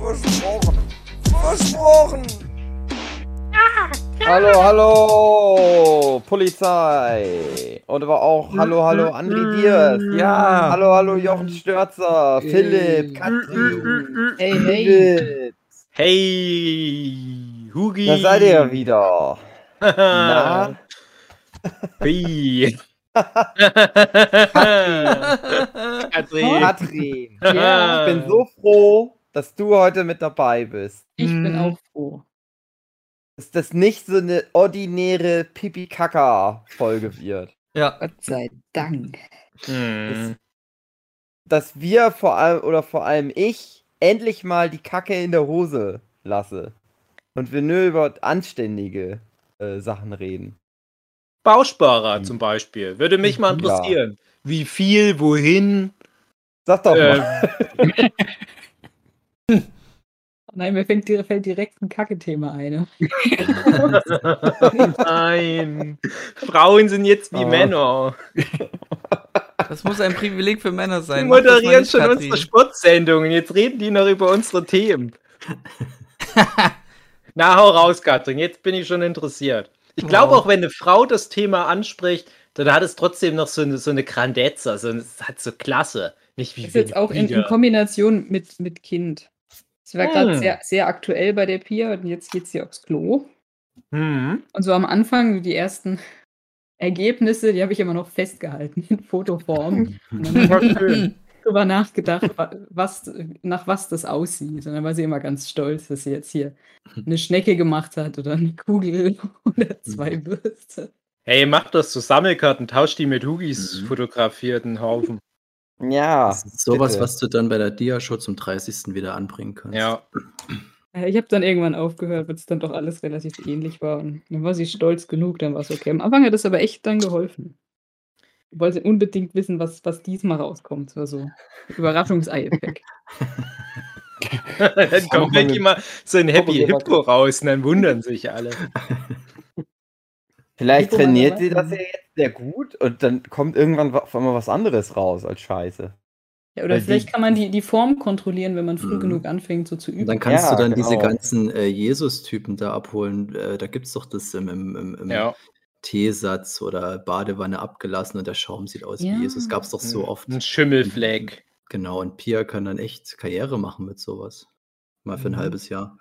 Versprochen. Versprochen. Hallo, hallo, Polizei. Und aber auch Hallo, hallo, André Diers. Ja. Hallo, hallo, Jochen Störzer, Philipp, Katrin. Hey, hey. Hey, Hugi. Da seid ihr ja wieder. Na? Hey. Katrin. Katrin. Ja. Ich bin so froh, dass du heute mit dabei bist. Ich bin Mhm. auch froh. Dass das nicht so eine ordinäre Pipi-Kaka-Folge wird. Ja, Gott sei Dank. Hm. Dass wir vor allem, oder vor allem ich, endlich mal die Kacke in der Hose lasse. Und wir nur über anständige äh, Sachen reden. Bausparer zum Beispiel. Würde mich mal Ja. interessieren. Wie viel, wohin? Sag doch mal. Ähm, Oh Nein, mir fällt, dir- fällt direkt ein Kacke-Thema ein. nein. Frauen sind jetzt wie Ah. Männer. das muss ein Privileg für Männer Die sein. Das mal moderieren schon Katrin. unsere Sportsendungen. Jetzt reden die noch über unsere Themen. Na, hau raus, Katrin. Jetzt bin ich schon interessiert. Ich glaube Wow. auch, wenn eine Frau das Thema anspricht, dann hat es trotzdem noch so eine, so eine Grandezza. So, es hat so Klasse. Nicht wie Das ist jetzt auch in, in. Kombination mit, mit Kind. Es war gerade Hm. sehr, sehr aktuell bei der Pia und jetzt geht sie aufs Klo. Hm. Und so am Anfang, die ersten Ergebnisse, die habe ich immer noch festgehalten in Fotoform. Und dann habe ich schön. drüber nachgedacht, wa- was, nach was das aussieht. Und dann war sie immer ganz stolz, dass sie jetzt hier eine Schnecke gemacht hat oder eine Kugel oder zwei Würste. Hey, mach das so Sammelkarten, tausch die mit Hugis Mhm. fotografierten Haufen. Ja. Das ist sowas, bitte. was du dann bei der Dia-Show zum 30. wieder anbringen kannst. Ja. Äh, Ich habe dann irgendwann aufgehört, weil es dann doch alles relativ ähnlich war. Und dann war sie stolz genug, dann war es okay. Am Anfang hat es aber echt dann geholfen. Ich wollte unbedingt wissen, was, was diesmal rauskommt. Das war so Überraschungsei-Effekt. dann kommt gleich immer so ein Happy Hippo raus und dann wundern sich alle. Vielleicht trainiert sie das ja jetzt sehr gut und dann kommt irgendwann wa- auf einmal was anderes raus als Scheiße. Ja, oder Weil vielleicht die- kann man die, die Form kontrollieren, wenn man früh Mhm. genug anfängt, so zu Und üben. dann kannst Ja, du dann diese genau. ganzen äh, Jesus-Typen da abholen. Äh, da gibt es doch das im, im, im, im Ja. Teesatz oder Badewanne abgelassen und der Schaum sieht aus Ja. wie Jesus. Gab es doch so oft. Ein Schimmelfleck. Genau, und Pia kann dann echt Karriere machen mit sowas. Mal für ein Mhm. halbes Jahr.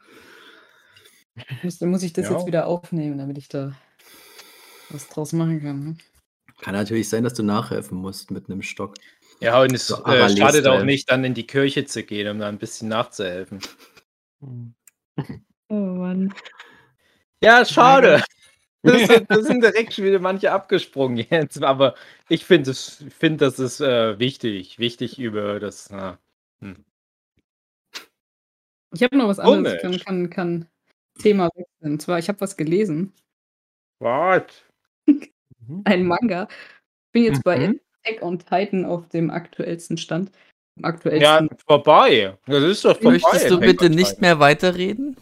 Muss, dann muss ich das Ja. jetzt wieder aufnehmen, damit ich da was draus machen kann. Ne? Kann natürlich sein, dass du nachhelfen musst mit einem Stock. Ja, und es So äh, schadet auch nicht, dann in die Kirche zu gehen, um da ein bisschen nachzuhelfen. Oh Mann. Ja, schade. Das sind, das sind direkt schon wieder manche abgesprungen jetzt, aber ich finde, es- ich find, das ist äh, wichtig. Wichtig über das. Na, Ich habe noch was anderes. Ich kann, Komisch. kann, kann Thema wechseln. Und zwar, ich habe was gelesen. What? Ein Manga. Ich bin jetzt bei Mhm. Attack on Titan auf dem aktuellsten Stand. Im Ja, aktuellsten. vorbei. Das ist doch vorbei. Möchtest du bitte nicht mehr weiterreden?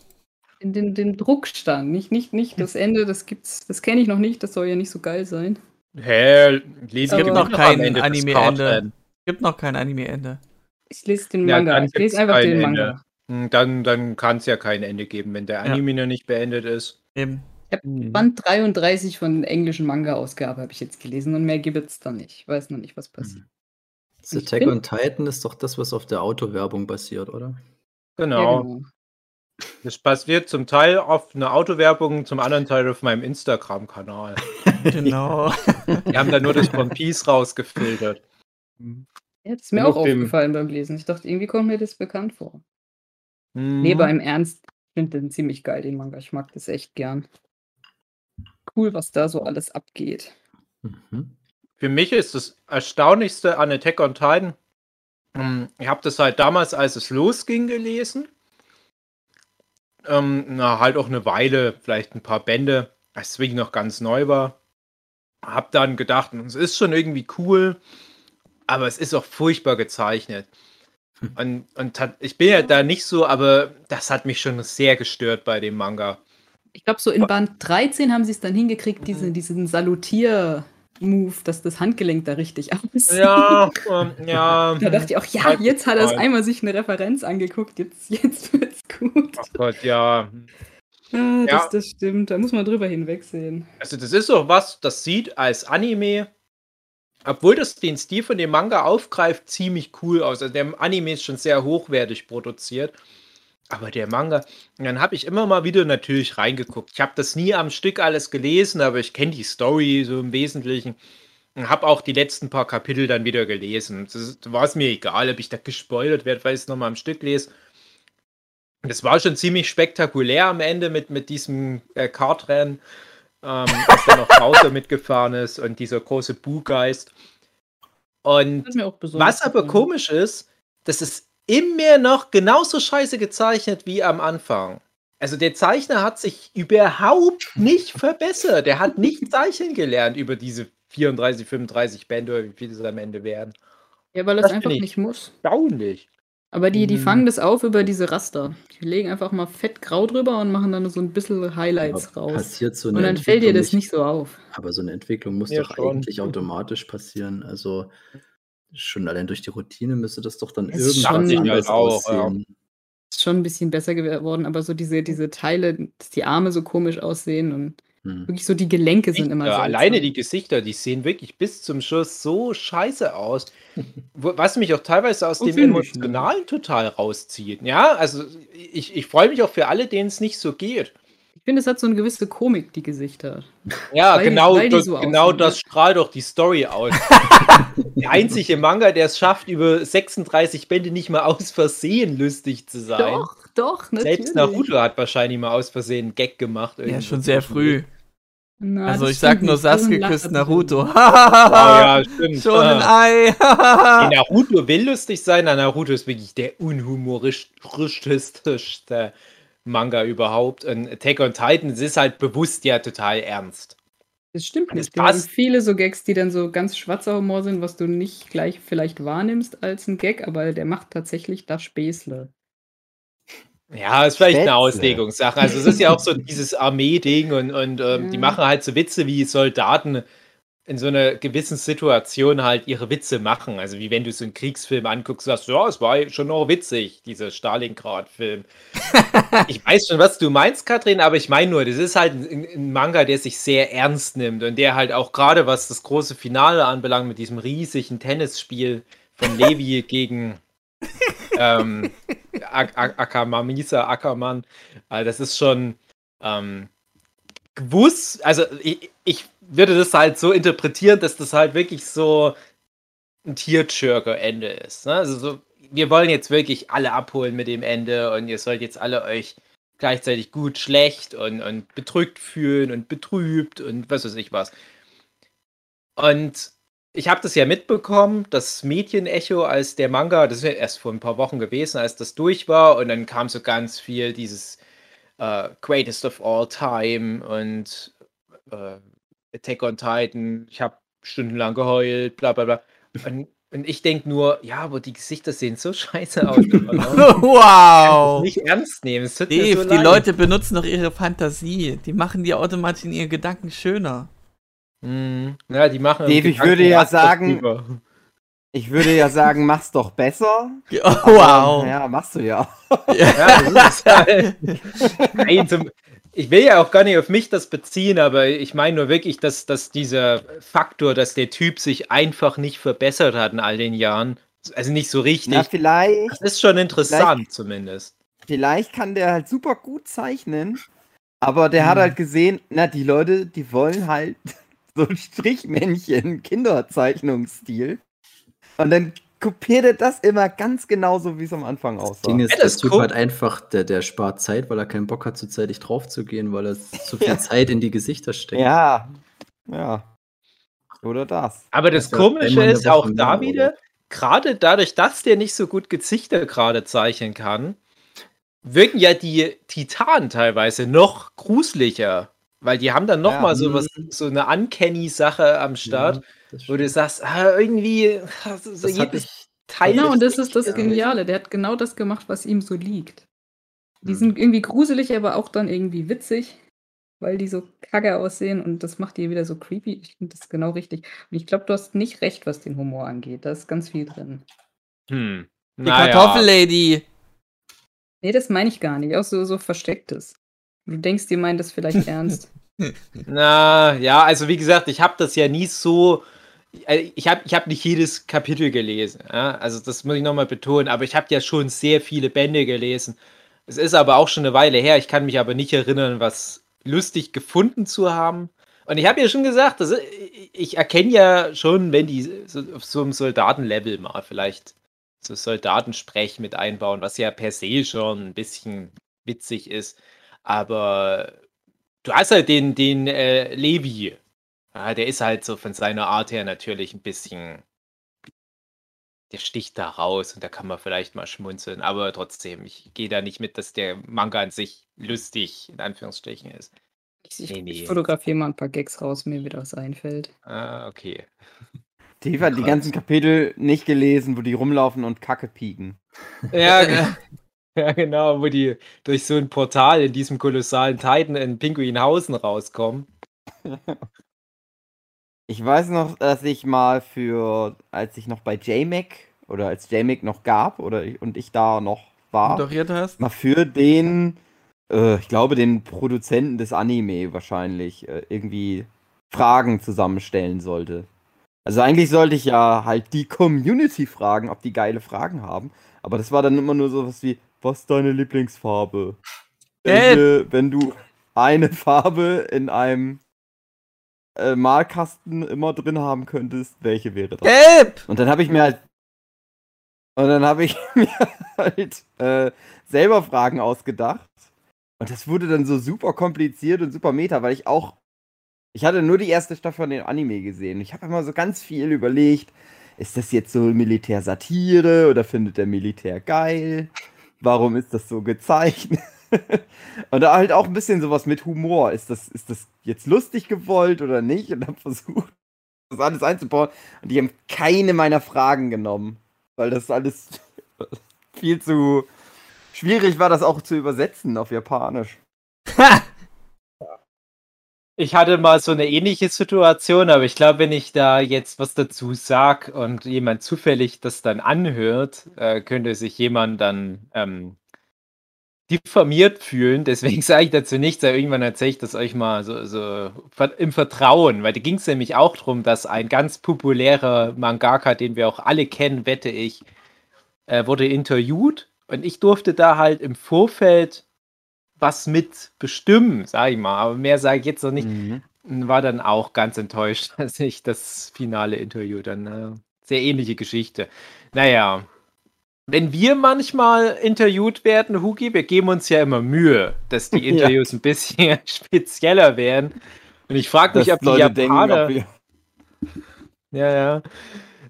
In den, den Druckstand. Nicht, nicht, nicht das Ende, das gibt's, das kenne ich noch nicht, das soll ja nicht so geil sein. Hä, lesen Es gibt noch kein Anime-Ende. Gibt noch kein Anime-Ende. Ich lese den Ja, Manga. dann ich lese einfach den Ende. Manga. Hm, Dann, dann kann es ja kein Ende geben, wenn der Ja. Anime noch nicht beendet ist. Eben. Band 33 von den englischen Manga-Ausgabe habe ich jetzt gelesen und mehr gibt es da nicht. Ich weiß noch nicht, was passiert. Das Ich Attack on Titan ist doch das, was auf der Autowerbung basiert, oder? Genau. Ja, genau. Das basiert zum Teil auf einer Autowerbung, zum anderen Teil auf meinem Instagram-Kanal. Genau. Die haben da nur das One Piece rausgefiltert. Ja, das ist mir Und auch auf dem- aufgefallen beim Lesen. Ich dachte, irgendwie kommt mir das bekannt vor. Mhm. Nee, aber im Ernst, ich finde den ziemlich geil, den Manga. Ich mag das echt gern. Cool, was da so alles abgeht. Mhm. Für mich ist das Erstaunlichste an Attack on Titan, ähm, ich habe das halt damals, als es losging, gelesen. ähm, na, halt auch eine Weile, vielleicht ein paar Bände, als Swing noch ganz neu war. Hab dann gedacht, es ist schon irgendwie cool, aber es ist auch furchtbar gezeichnet. Und, und hat, ich bin ja da nicht so, aber das hat mich schon sehr gestört bei dem Manga. Ich glaube, so in Band 13 haben sie es dann hingekriegt, diese, diesen Salutier-Move, dass das Handgelenk da richtig aussieht. Ja, ähm, ja. Da dachte ich auch, ja, Halt jetzt hat er es mal. einmal sich eine Referenz angeguckt, jetzt, jetzt wird's gut. Ach Gott, ja. Ah, das, Ja. das stimmt, da muss man drüber hinwegsehen. Also das ist doch was, das sieht als Anime, obwohl das den Stil von dem Manga aufgreift, ziemlich cool aus. Also der Anime ist schon sehr hochwertig produziert. Aber der Manga, dann habe ich immer mal wieder natürlich reingeguckt. Ich habe das nie am Stück alles gelesen, aber ich kenne die Story so im Wesentlichen. Und habe auch die letzten paar Kapitel dann wieder gelesen. Das Da war es mir egal, ob ich da gespoilert werde, weil ich es nochmal am Stück lese. Das war schon ziemlich spektakulär am Ende mit, mit diesem äh, Kartrennen, ähm, als dann noch Bowser mitgefahren ist und dieser große Bu-Geist. Und was aber komisch ist, das ist immer noch genauso scheiße gezeichnet wie am Anfang. Also der Zeichner hat sich überhaupt nicht verbessert. Der hat nicht zeichnen gelernt über diese 34, 35 Bände oder wie viele es am Ende werden. Ja, weil Das es einfach nicht muss. Erstaunlich. Aber die, die Hm. fangen das auf über diese Raster. Die legen einfach mal fett grau drüber und machen dann so ein bisschen Highlights Aber raus. Passiert so eine Und dann fällt dir das nicht so auf. Aber so eine Entwicklung muss Ja, doch schon. eigentlich automatisch passieren. Also schon allein durch die Routine müsste das doch dann Es irgendwann schon- anders Halt auch, ja. aussehen. Ist schon ein bisschen besser geworden, aber so diese, diese Teile, dass die Arme so komisch aussehen und Hm. wirklich so die Gelenke sind immer Ja, seltsam. alleine die Gesichter, die sehen wirklich bis zum Schluss so scheiße aus. Was mich auch teilweise aus Oh, dem ich, ne? Emotionalen total rauszieht. Ja, also ich, ich freue mich auch für alle, denen es nicht so geht. Ich finde, es hat so eine gewisse Komik, die Gesichter. Ja, Weil die- genau, weil die das, so genau aussehen, das ne? strahlt doch die Story aus. der einzige Manga, der es schafft, über 36 Bände nicht mal aus Versehen lustig zu sein. Doch, doch, natürlich. Selbst Naruto hat wahrscheinlich mal aus Versehen einen Gag gemacht. Ja, irgendwo schon sehr früh. Na, Also ich sag nur Sasuke küsst. Naruto. Ah, ja, stimmt. Schon ein. Ei. Nee, Naruto will lustig sein, na, Naruto ist wirklich der unhumoristischste Manga überhaupt. Und Attack on Titan, es ist halt bewusst ja total ernst. Das stimmt nicht. Haben passt. viele so Gags, die dann so ganz schwarzer Humor sind, was du nicht gleich vielleicht wahrnimmst als ein Gag, aber der macht tatsächlich das Späßle. Ja, ist vielleicht eine Spätzle. Auslegungssache. Also es ist ja auch so dieses Armee-Ding und, und ähm, die Mhm. machen halt so Witze, wie Soldaten in so einer gewissen Situation halt ihre Witze machen. Also wie wenn du so einen Kriegsfilm anguckst, sagst du, ja, es war schon noch witzig, dieser Stalingrad-Film. ich weiß schon, was du meinst, Katrin, aber ich meine nur, das ist halt ein, ein Manga, der sich sehr ernst nimmt und der halt auch gerade, was das große Finale anbelangt, mit diesem riesigen Tennisspiel von Levi gegen ähm, Ak Ak Akamamisa Ackermann, äh, das ist schon ähm, gewusst, also ich, ich würde das halt so interpretieren, dass das halt wirklich so ein Tearjerker-Ende ist. Ne? Also so, wir wollen jetzt wirklich alle abholen mit dem Ende und ihr sollt jetzt alle euch gleichzeitig gut, schlecht und, und bedrückt fühlen und betrübt und was weiß ich was. Und ich habe das ja mitbekommen, das Mädchen-Echo, als der Manga, das ist ja erst vor ein paar Wochen gewesen, als das durch war und dann kam so ganz viel dieses äh, Greatest of All Time und äh, Attack on Titan, ich habe stundenlang geheult, bla bla bla. Und, und ich denke nur, ja, aber die Gesichter sehen so scheiße aus. wow. nicht ernst nehmen. Es tut mir Dave, so die leid. Leute benutzen doch ihre Fantasie. Die machen die automatisch in ihren Gedanken schöner. Mhm. Ja, die machen Dave, ich würde ja sagen- Ich würde ja sagen, mach's doch besser. Oh, wow. Ja, machst du ja. Ja, das ist halt. Nein, zum, ich will ja auch gar nicht auf mich das beziehen, aber ich meine nur wirklich, dass, dass dieser Faktor, dass der Typ sich einfach nicht verbessert hat in all den Jahren, also nicht so richtig, Na, vielleicht, das ist schon interessant zumindest. vielleicht kann der halt super gut zeichnen, aber der hat Hm. halt gesehen, na, die Leute, die wollen halt so ein Strichmännchen, Kinderzeichnungsstil. Und dann kopiert er das immer ganz genauso, wie es am Anfang Das aussah. Ding ist, das Typ hat einfach, der, der spart Zeit, weil er keinen Bock hat, zuzeitig drauf zu gehen, weil er zu viel Ja. Zeit in die Gesichter steckt. Ja, ja. Oder das. Aber das Das ja Komische ist auch da mehr, wieder, gerade dadurch, dass der nicht so gut Gesichter gerade zeichnen kann, wirken ja die Titanen teilweise noch gruseliger. Weil die haben dann noch Ja. mal so was, so eine Uncanny-Sache am Start, Ja, wo du sagst, ah, irgendwie, so das jedes ich, Teil. Genau, und das ist das. Geniale. Der hat genau das gemacht, was ihm so liegt. Die Mhm. sind irgendwie gruselig, aber auch dann irgendwie witzig, weil die so kacke aussehen und das macht die wieder so creepy. Ich finde das genau richtig. Und ich glaube, du hast nicht recht, was den Humor angeht. Da ist ganz viel drin. Hm. Die Naja. Kartoffellady. Nee, das meine ich gar nicht. Auch so, so verstecktes. Du denkst, die meinen das vielleicht ernst. Na, ja, also wie gesagt, ich habe das ja nie so. äh, Ich habe ich hab nicht jedes Kapitel gelesen. Ja? Also, das muss ich nochmal betonen. Aber ich habe ja schon sehr viele Bände gelesen. Es ist aber auch schon eine Weile her. Ich kann mich aber nicht erinnern, was lustig gefunden zu haben. Und ich habe ja schon gesagt, ich- ich erkenne ja schon, wenn die so auf so einem Soldatenlevel mal vielleicht so Soldatensprech mit einbauen, was ja per se schon ein bisschen witzig ist. Aber du hast halt den, den äh, Levi. Ja, der ist halt so von seiner Art her natürlich ein bisschen. Der sticht da raus und da kann man vielleicht mal schmunzeln. Aber trotzdem, ich gehe da nicht mit, dass der Manga an sich lustig in Anführungsstrichen ist. Ich, ich, Nee, nee. ich fotografiere mal ein paar Gags raus, mir wieder was einfällt. Ah, okay. Dave hat die ganzen Kapitel nicht gelesen, wo die rumlaufen und Kacke pieken. Ja, ge- ja, genau, wo die durch so ein Portal in diesem kolossalen Titan in Pinguinhausen rauskommen. Ich weiß noch, dass ich mal für, als ich noch bei JMac oder als JMac noch gab oder ich, und ich da noch war, Moderiert hast. mal für den, äh, ich glaube, den Produzenten des Anime wahrscheinlich äh, irgendwie Fragen zusammenstellen sollte. Also eigentlich sollte ich ja halt die Community fragen, ob die geile Fragen haben. Aber das war dann immer nur sowas wie, was ist deine Lieblingsfarbe? Welche, wenn du eine Farbe in einem äh, Malkasten immer drin haben könntest, welche wäre das? Gelb! Und dann habe ich mir halt. Und dann habe ich mir halt äh, selber Fragen ausgedacht. Und das wurde dann so super kompliziert und super meta, weil ich auch. Ich hatte nur die erste Staffel von dem Anime gesehen. Ich habe immer so ganz viel überlegt. Ist das jetzt so Militärsatire oder findet der Militär geil? Warum ist das so gezeichnet? und da halt auch ein bisschen sowas mit Humor. Ist das, ist das jetzt lustig gewollt oder nicht? Und habe versucht, das alles einzubauen. Und die haben keine meiner Fragen genommen. Weil das alles viel zu schwierig war, das auch zu übersetzen auf Japanisch. Ich hatte mal so eine ähnliche Situation, aber ich glaube, wenn ich da jetzt was dazu sag und jemand zufällig das dann anhört, äh, könnte sich jemand dann ähm, diffamiert fühlen. Deswegen sage ich dazu nichts, aber irgendwann erzähle ich das euch mal so, so im Vertrauen, weil da ging es nämlich auch darum, dass ein ganz populärer Mangaka, den wir auch alle kennen, wette ich, äh, wurde interviewt und ich durfte da halt im Vorfeld was mit bestimmen, sag ich mal. Aber mehr sage ich jetzt noch nicht. Mhm. War dann auch ganz enttäuscht, als ich das finale Interview dann äh, sehr ähnliche Geschichte. Naja, wenn wir manchmal interviewt werden, Hugi, wir geben uns ja immer Mühe, dass die Ja. Interviews ein bisschen spezieller werden. Und ich frage mich, ob die Leute denken, Japaner. ob wir, ja, ja. Äh,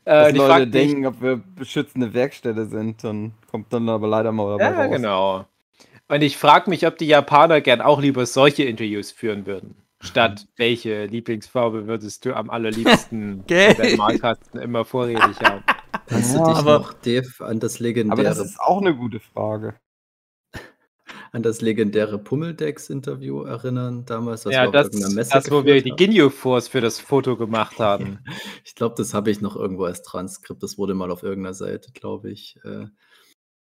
dass ich Leute denken, ob wir beschützende Werkstätte sind. Dann kommt dann aber leider mal dabei Ja, raus. genau. Und ich frage mich, ob die Japaner gern auch lieber solche Interviews führen würden. Statt welche Lieblingsfarbe würdest du am allerliebsten in deinem Malkasten immer vorrätig haben? Kannst Ja, du dich aber- noch, Dave, an das Aber legendäre, das ist auch eine gute Frage. an das legendäre Pummeldex-Interview erinnern damals? was ja, wir auf das, irgendeiner Messe das, wo wir geführt die haben? Ginyu Force für das Foto gemacht haben. Ich glaube, das habe ich noch irgendwo als Transkript. Das wurde mal auf irgendeiner Seite, glaube ich, äh,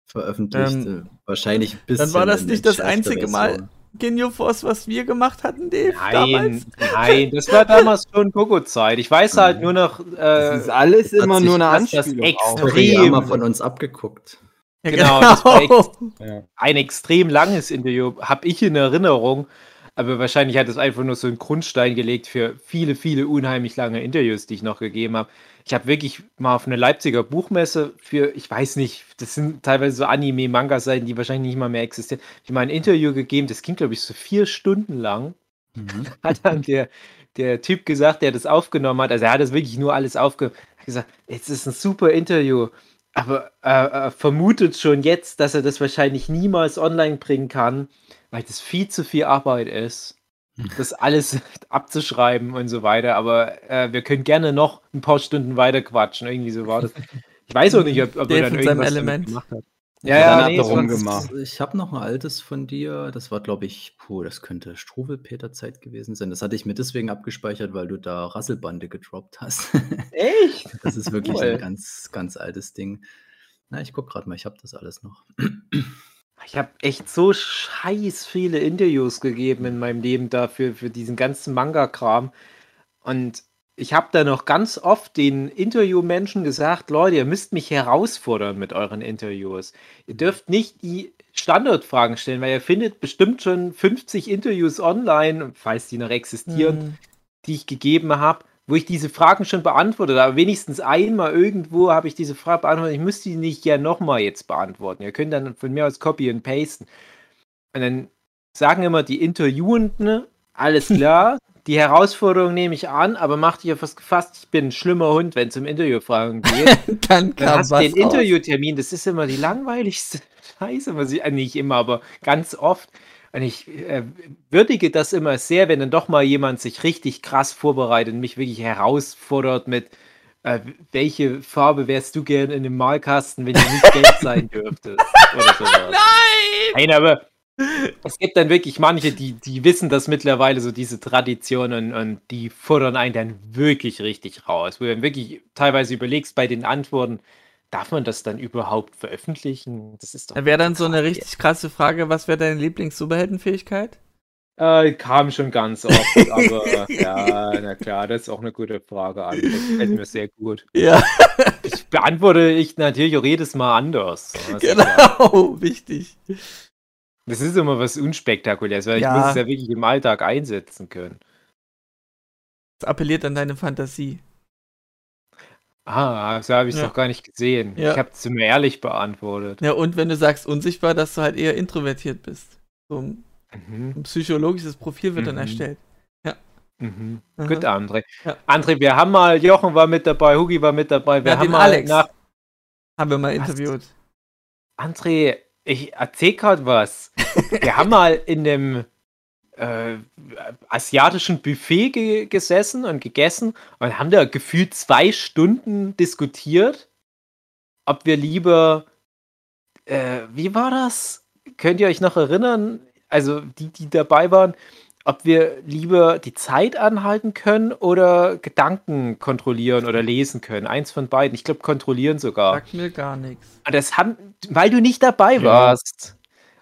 veröffentlicht. Ähm, äh, Wahrscheinlich ein bisschen. Dann war das nicht das einzige Mal. Genio Force, was wir gemacht hatten, Dave, Nein, damals. nein, das war damals schon Gogo-Zeit. Ich weiß halt Mhm. nur noch, Das äh, ist alles immer nur eine das Anspielung. auf. extrem- Toriyama von uns abgeguckt. Ja, Genau, das war Ja. ein extrem langes Interview, habe ich in Erinnerung. Aber wahrscheinlich hat es einfach nur so einen Grundstein gelegt für viele, viele unheimlich lange Interviews, die ich noch gegeben habe. Ich habe wirklich mal auf eine Leipziger Buchmesse für, ich weiß nicht, das sind teilweise so Anime-Manga-Seiten, die wahrscheinlich nicht mal mehr existieren. Ich mal ein Interview gegeben, das ging, glaube ich, so vier Stunden lang. Hat dann der, der Typ gesagt, der das aufgenommen hat, also er hat das wirklich nur alles aufgenommen, hat gesagt, jetzt ist ein super Interview, aber äh, äh, vermutet schon jetzt, dass er das wahrscheinlich niemals online bringen kann, weil das viel zu viel Arbeit ist, das alles abzuschreiben und so weiter. Aber äh, wir können gerne noch ein paar Stunden weiter quatschen. Irgendwie so war das. Ich weiß auch nicht, ob, ob Der er dann irgendwas Element. gemacht hat. Ja, Ja, nee, rumgemacht. Ich habe noch ein altes von dir. Das war, glaube ich, puh, das könnte Struwelpeter-Zeit gewesen sein. Das hatte ich mir deswegen abgespeichert, weil du da Rasselbande gedroppt hast. Echt? das ist wirklich Cool. ein ganz, ganz altes Ding. Na, ich guck gerade mal, ich habe das alles noch. Ich habe echt so scheiß viele Interviews gegeben in meinem Leben dafür, für diesen ganzen Manga-Kram. Und ich habe da noch ganz oft den Interviewmenschen gesagt, Leute, ihr müsst mich herausfordern mit euren Interviews. Ihr dürft nicht die Standardfragen stellen, weil ihr findet bestimmt schon 50 Interviews online, falls die noch existieren, Mhm. die ich gegeben habe, wo ich diese Fragen schon beantwortet habe. Wenigstens einmal irgendwo habe ich diese Frage beantwortet. Ich müsste die nicht ja nochmal jetzt beantworten. Ihr könnt dann von mir aus copy und pasten. Und dann sagen immer die Interviewenden, alles klar, die Herausforderung nehme ich an, aber mach dich ja fast gefasst, ich bin ein schlimmer Hund, wenn es um Interviewfragen geht. Dann Dann kam hast du was den. Interviewtermin, das ist immer die langweiligste Scheiße, was ich, äh, nicht immer, aber ganz oft. Und ich äh, würdige das immer sehr, wenn dann doch mal jemand sich richtig krass vorbereitet und mich wirklich herausfordert mit, äh, welche Farbe wärst du gern in dem Malkasten, wenn du nicht gelb sein dürftest? Oder sowas. Nein! Nein, aber es gibt dann wirklich manche, die, die wissen das mittlerweile, so diese Traditionen und die fordern einen dann wirklich richtig raus. Wo du dann wirklich teilweise überlegst bei den Antworten, darf man das dann überhaupt veröffentlichen? Das ist doch. Da wäre dann so eine richtig krasse Frage, was wäre deine Lieblings-Superheldenfähigkeit? Äh, kam schon ganz oft, aber ja, na klar, das ist auch eine gute Frage. An. Das gefällt mir sehr gut. Ja, Ich beantworte ich natürlich auch jedes Mal anders. Genau, wichtig. Das ist immer was Unspektakuläres, weil Ja. ich muss es ja wirklich im Alltag einsetzen können. Das appelliert an deine Fantasie. Ah, so habe ich es Ja. doch gar nicht gesehen. Ja. Ich habe es immer ehrlich beantwortet. Ja, und wenn du sagst unsichtbar, dass du halt eher introvertiert bist. So ein, Mhm. ein psychologisches Profil wird dann Mhm. erstellt. Mhm. Aha. Gut, André. Ja. André, wir haben mal, Jochen war mit dabei, Hugi war mit dabei, wir Ja, haben den mal Alex. nach. Haben wir mal Was? interviewt. André, ich erzähl gerade was. wir haben mal in dem äh, asiatischen Buffet ge gesessen und gegessen und haben da gefühlt zwei Stunden diskutiert, ob wir lieber, äh, wie war das? Könnt ihr euch noch erinnern? Also die, die dabei waren, ob wir lieber die Zeit anhalten können oder Gedanken kontrollieren oder lesen können. Eins von beiden. Ich glaube, kontrollieren sogar. Sagt mir gar nichts. Und Das haben, weil du nicht dabei Ja. warst.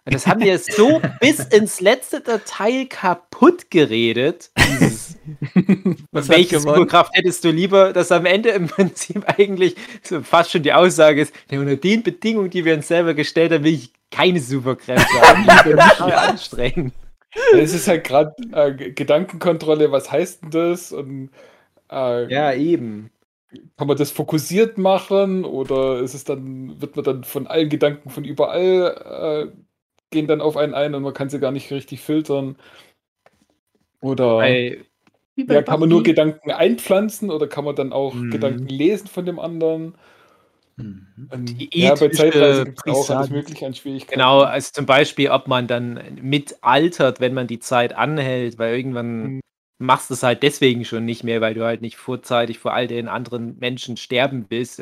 Das haben wir so bis ins letzte Detail kaputt geredet. Was welche? Superkraft hättest du lieber, dass am Ende im Prinzip eigentlich so fast schon die Aussage ist, "Ja, unter den Bedingungen, die wir uns selber gestellt haben, will ich keine Superkräfte haben. Die sind total anstrengend. Es ist halt gerade äh, Gedankenkontrolle, was heißt denn das? Und äh, Ja, eben. kann man das fokussiert machen oder ist es dann, wird man dann von allen Gedanken von überall äh, gehen dann auf einen ein und man kann sie gar nicht richtig filtern? Oder bei ja, kann man nur. Gedanken einpflanzen oder kann man dann auch Mhm. Gedanken lesen von dem anderen? Mhm. Und, Die ja, bei ethische Zeitreise gibt es auch alles mögliche an Schwierigkeiten. Genau, also zum Beispiel, ob man dann mitaltert, wenn man die Zeit anhält, weil irgendwann Mhm. machst du es halt deswegen schon nicht mehr, weil du halt nicht vorzeitig vor all den anderen Menschen sterben willst.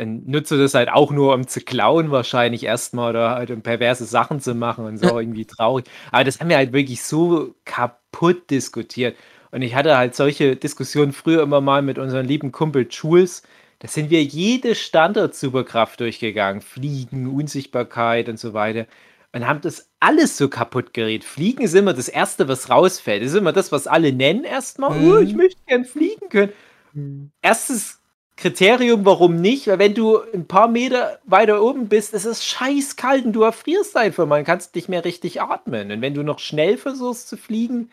Dann nutzt du das halt auch nur, um zu klauen, wahrscheinlich erstmal oder halt um perverse Sachen zu machen und so irgendwie traurig. Aber das haben wir halt wirklich so kaputt diskutiert. Und ich hatte halt solche Diskussionen früher immer mal mit unserem lieben Kumpel Jules. Da sind wir jede Standard-Superkraft durchgegangen. Fliegen, Unsichtbarkeit und so weiter. Und haben das alles so kaputt geredet. Fliegen ist immer das Erste, was rausfällt. Das ist immer das, was alle nennen erstmal. Mhm. Oh, ich möchte gern fliegen können. Erstes Kriterium, warum nicht? Weil wenn du ein paar Meter weiter oben bist, ist es scheiß kalt und du erfrierst einfach mal. Dann kannst nicht mehr richtig atmen. Und wenn du noch schnell versuchst zu fliegen,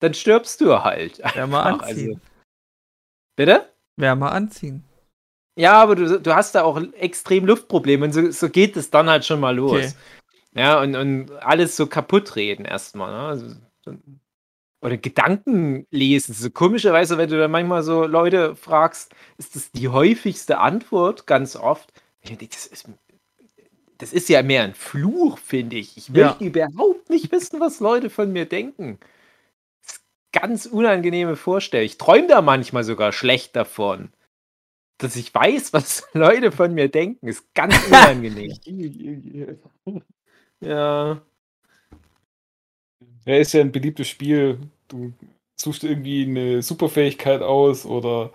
dann stirbst du halt. Wärmer Einfach, anziehen. also- Bitte? Wärmer anziehen. Ja, aber du, du hast da auch extrem Luftprobleme und so, so geht es dann halt schon mal los. Okay. Ja, und, und alles so kaputt reden erstmal. Ne? Also, so- oder Gedanken lesen. So komischerweise, wenn du dann manchmal so Leute fragst, ist das die häufigste Antwort ganz oft. Das ist, das ist ja mehr ein Fluch, finde ich. Ich Ja. möchte überhaupt nicht wissen, was Leute von mir denken. Das ist ganz unangenehme Vorstellung. Ich träume da manchmal sogar schlecht davon. Dass ich weiß, was Leute von mir denken, ist ganz unangenehm. ja. Ja, ist ja ein beliebtes Spiel. Du suchst irgendwie eine Superfähigkeit aus oder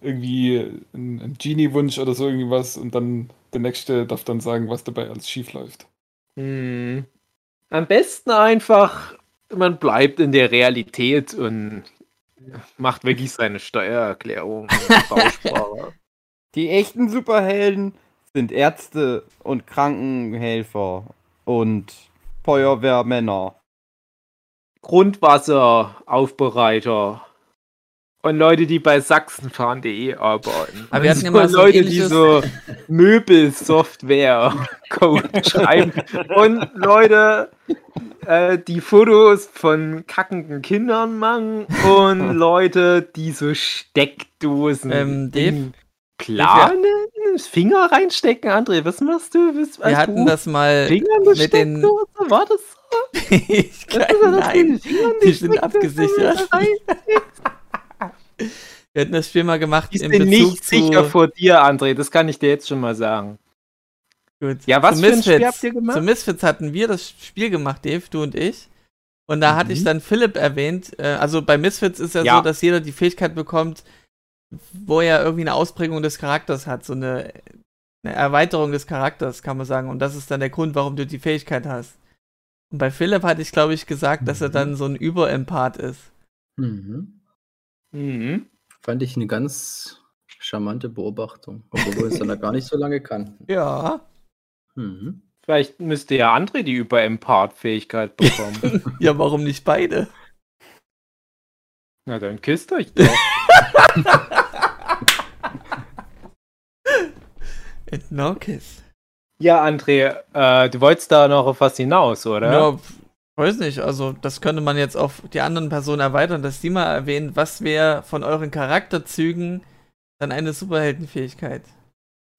irgendwie ein, ein Genie-Wunsch oder so irgendwas und dann der Nächste darf dann sagen, was dabei alles schief läuft. Hm. Am besten einfach, man bleibt in der Realität und macht wirklich seine Steuererklärung. Die echten Superhelden sind Ärzte und Krankenhelfer und Feuerwehrmänner. Grundwasseraufbereiter und Leute, die bei sachsenfahren.de arbeiten. Aber wir hatten so mal so Leute, die so Möbelsoftware-Code schreiben und Leute, äh, die Fotos von kackenden Kindern machen und Leute, die so Steckdosen Ähm, Dave? planen, Finger reinstecken. André, was machst du? Was, Wir hatten das mal Finger mit den. War das? Ich kann, nein, die sind abgesichert. Wir hatten das Spiel mal gemacht Ich in bin nicht sicher vor dir, André. Das kann ich dir jetzt schon mal sagen. Gut. Ja, was zu für ein Spiel Misfits. habt ihr gemacht? Zu Misfits hatten wir das Spiel gemacht, Dave, du und ich. Und da hatte ich Mhm. dann Philipp erwähnt. Äh, also bei Misfits ist ja, Ja. so, dass jeder die Fähigkeit bekommt, wo er irgendwie eine Ausprägung des Charakters hat. So eine, eine Erweiterung des Charakters, kann man sagen. Und das ist dann der Grund, warum du die Fähigkeit hast. Und bei Philipp hatte ich, glaube ich, gesagt, dass er Mhm. dann so ein Überempath ist. Mhm. Mhm. Fand ich eine ganz charmante Beobachtung, obwohl wir uns dann da gar nicht so lange kannten. Ja. Mhm. Vielleicht müsste ja André die Über-Empath-Fähigkeit bekommen. Ja, warum nicht beide? Na, dann küsst euch doch. And no kiss. Ja, André, äh, du wolltest da noch auf was hinaus, oder? Ja, weiß nicht. Also, das könnte man jetzt auf die anderen Personen erweitern, dass die mal erwähnen, was wäre von euren Charakterzügen dann eine Superheldenfähigkeit?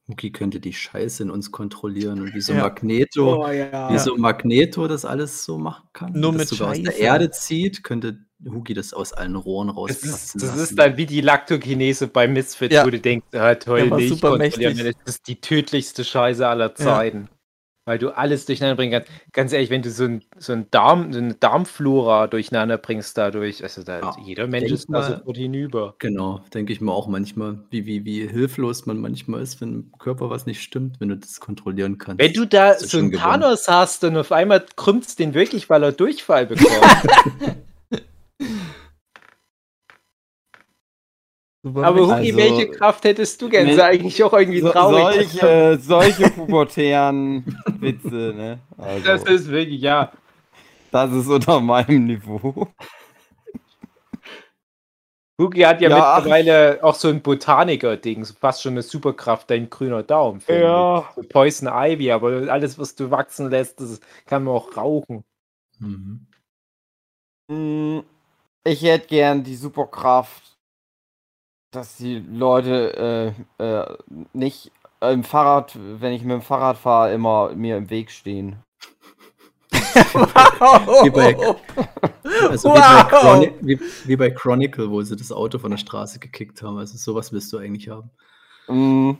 Muki könnte die Scheiße in uns kontrollieren und wie so Ja. Magneto, Oh, ja. wie so Magneto das alles so machen kann. Nur das mit sogar aus der Scheiße. Erde zieht, könnte Hugi das aus allen Rohren Das rausplatzen ist, das lassen. ist dann wie die Laktokinese bei Misfits, Ja. wo du denkst, ah, toll, Milch super kontrollieren, mächtig. das ist die tödlichste Scheiße aller Zeiten. Weil du alles durcheinander bringen kannst. Ganz ehrlich, wenn du so, ein, so, ein Darm, so eine Darmflora durcheinander bringst dadurch, also da, Ja, jeder Mensch ist da sofort hinüber. Genau, denke ich mir auch manchmal, wie, wie, wie hilflos man manchmal ist, wenn im Körper was nicht stimmt, wenn du das kontrollieren kannst. Wenn du da so einen gewonnen. Thanos hast und auf einmal krümmst den wirklich, weil er Durchfall bekommt. Aber Hugi, Also- welche Kraft hättest du Ist ja eigentlich auch irgendwie So, traurig. solche, solche pubertären Witze, ne? Also, Das ist wirklich, ja. das ist unter meinem Niveau. Hugi hat ja, Ja, ach. mittlerweile auch so ein Botaniker-Ding, fast schon eine Superkraft, dein grüner Daumen. Ja. So Poison Ivy, aber alles, was du wachsen lässt, das kann man auch rauchen. Mhm. Mm, Ich hätte gern die Superkraft, dass die Leute äh, äh, nicht im Fahrrad, wenn ich mit dem Fahrrad fahre, immer mir im Weg stehen. Wie bei, also wie, bei Wow. Chroni wie, wie bei Chronicle, wo sie das Auto von der Straße gekickt haben. Also sowas willst du eigentlich haben. Mm.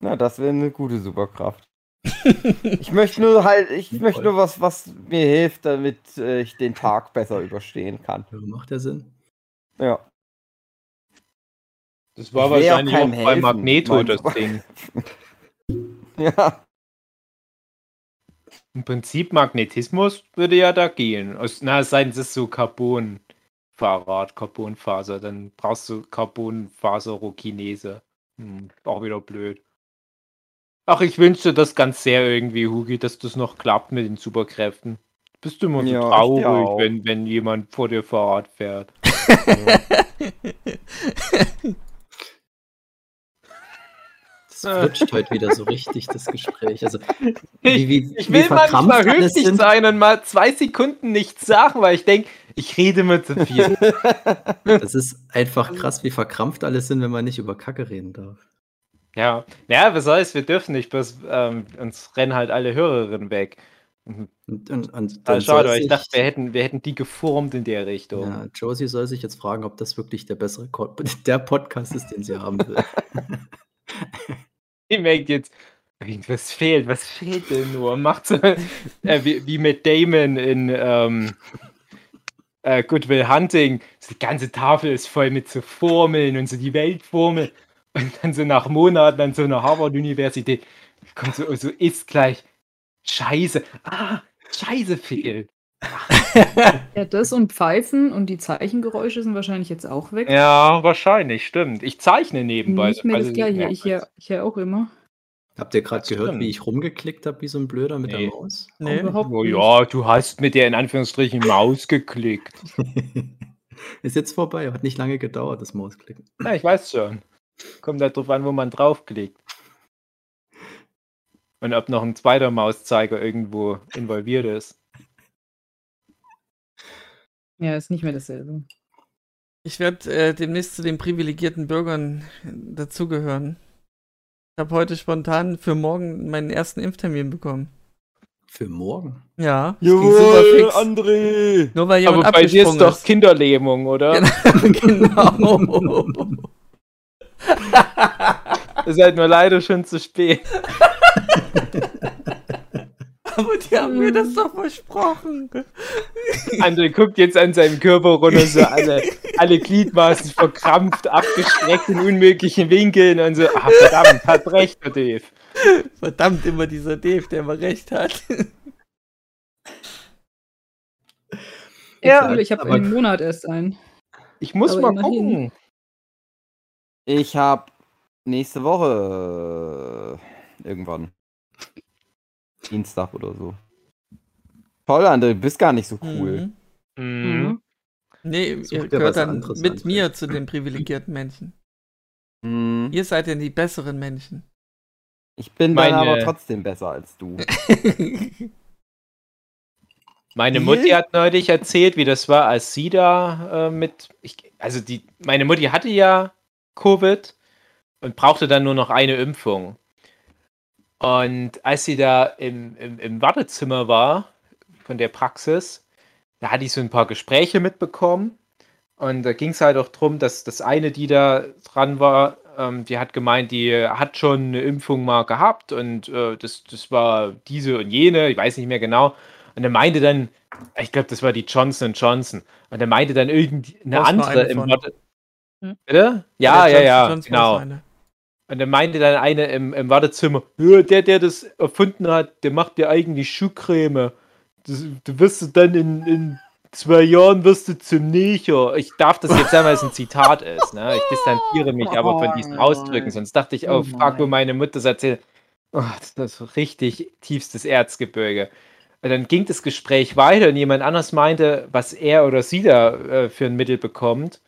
Na, das wäre eine gute Superkraft. Ich möchte nur halt, ich möchte nur was, was mir hilft, damit äh, ich den Tag besser überstehen kann. Ja, Macht der Sinn? Ja. Das war wahrscheinlich auch keinem bei Magneto das Ding. Ja. Im Prinzip Magnetismus würde ja da gehen. Na, es sei denn, es ist so Carbon-Fahrrad, Carbonfaser, dann brauchst du Carbonfaser-Rokinese. Hm, auch wieder blöd. Ach, ich wünschte das ganz sehr irgendwie, Hugi, dass das noch klappt mit den Superkräften. Bist du immer so Ja, traurig, auch. wenn, wenn jemand vor dir Fahrrad fährt. Das flutscht heute wieder so richtig, das Gespräch. Also, wie, wie, Ich wie will manchmal höflich sein und mal zwei Sekunden nichts sagen, weil ich denke, ich rede immer zu viel. Das ist einfach krass, wie verkrampft alles sind, wenn man nicht über Kacke reden darf. Ja, ja, was soll's, wir dürfen nicht, bloß ähm, uns rennen halt alle Hörerinnen weg. Und, und, und Ah, schade, weil ich sich- dachte, wir hätten, wir hätten die geformt in der Richtung. Ja, Josie soll sich jetzt fragen, ob das wirklich der bessere der Podcast ist, den sie haben will. Ich merke jetzt, irgendwas fehlt, was fehlt denn nur? Macht so äh, wie, wie mit Damon in ähm, äh, Good Will Hunting. So die ganze Tafel ist voll mit so Formeln und so die Weltformel. Und dann so nach Monaten an so einer Harvard-Universität kommt so, so ist gleich Scheiße. Ah, Scheiße fehlt. Ja, das und Pfeifen und die Zeichengeräusche sind wahrscheinlich jetzt auch weg. Ja, wahrscheinlich, stimmt. Ich zeichne nebenbei. Nicht mehr das gleiche. Ich ja, ich ja auch immer. Habt ihr gerade gehört, stimmt. wie ich rumgeklickt habe, wie so ein Blöder mit Nee. der Maus? Nee. Überhaupt Oh nicht. ja, du hast mit der in Anführungsstrichen Maus geklickt. ist jetzt vorbei, hat nicht lange gedauert, das Mausklicken. Ja, ich weiß schon. Kommt halt drauf an, wo man draufklickt. Und ob noch ein zweiter Mauszeiger irgendwo involviert ist. Ja, ist nicht mehr dasselbe. Ich werde äh, demnächst zu den privilegierten Bürgern äh, dazugehören. Ich habe heute spontan für morgen meinen ersten Impftermin bekommen. Für morgen. Ja, fix. André! Nur weil jemand Aber bei dir ist doch Kinderlähmung, oder? genau. Ist halt nur leider schon zu spät. Aber die haben mir das doch versprochen. André guckt jetzt an seinem Körper runter, so alle, alle Gliedmaßen verkrampft, abgestreckt in unmöglichen Winkeln und so. Ah, verdammt, hat recht, der Dave. Verdammt, immer dieser Dave, der immer recht hat. Ja, ich habe einen Monat erst einen. Ich muss Aber mal immerhin. gucken. Ich hab nächste Woche äh, irgendwann. Dienstag oder so. Toll, André, du bist gar nicht so cool. Mhm. Mhm. Nee, Such ihr gehört dann anderes mit mir zu den privilegierten Menschen. Mhm. Ihr seid ja die besseren Menschen. Ich bin dann Meine- aber trotzdem besser als du. Meine? Mutti hat neulich erzählt, wie das war, als sie da äh, mit. Ich, also die, meine Mutti hatte ja Covid und brauchte dann nur noch eine Impfung. Und als sie da im, im, im Wartezimmer war von der Praxis, da hatte ich so ein paar Gespräche mitbekommen. Und da ging es halt auch darum, dass das eine, die da dran war, ähm, die hat gemeint, die hat schon eine Impfung mal gehabt und äh, das, das war diese und jene, ich weiß nicht mehr genau. Und er meinte dann, ich glaube, das war die Johnson Johnson. Und er meinte dann irgendeine andere im. Warte. Hm? Bitte? Ja, ja, ja, Johnson Johnson genau. eine. Und er meinte dann eine im, im Wartezimmer, "Ja, der, der das erfunden hat, der macht dir eigentlich Schuhcreme. Das, du wirst dann in, in zwei Jahren wirst du zum Neger. Ich darf das jetzt sagen, weil es ein Zitat ist. Ne? Ich distanziere mich aber von diesen Ausdrücken. Sonst dachte ich, oh, Oh fuck, wo meine Mutter das erzählt. Oh, das ist richtig tiefstes Erzgebirge. Und dann ging das Gespräch weiter und jemand anders meinte, was er oder sie da äh, für ein Mittel bekommt.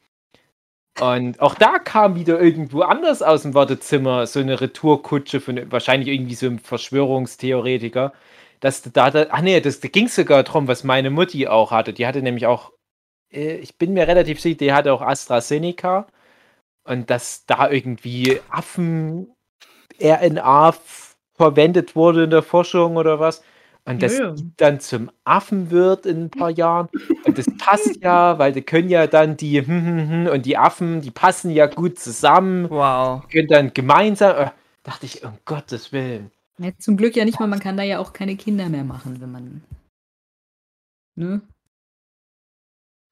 Und auch da kam wieder irgendwo anders aus dem Wartezimmer so eine Retourkutsche von wahrscheinlich irgendwie so einem Verschwörungstheoretiker, dass da, da ach nee, das, da ging sogar darum, was meine Mutti auch hatte. Die hatte nämlich auch, äh, ich bin mir relativ sicher, die hatte auch AstraZeneca und dass da irgendwie Affen-RNA verwendet wurde in der Forschung oder was. Und dass Ja, ja. die dann zum Affen wird in ein paar Jahren. Und das passt ja, weil die können ja dann die hm, hm, hm, und die Affen, die passen ja gut zusammen, Wow. können dann gemeinsam. Äh, dachte ich, um Gottes Willen. Ja, zum Glück ja nicht mal, man kann da ja auch keine Kinder mehr machen, wenn man. Ne?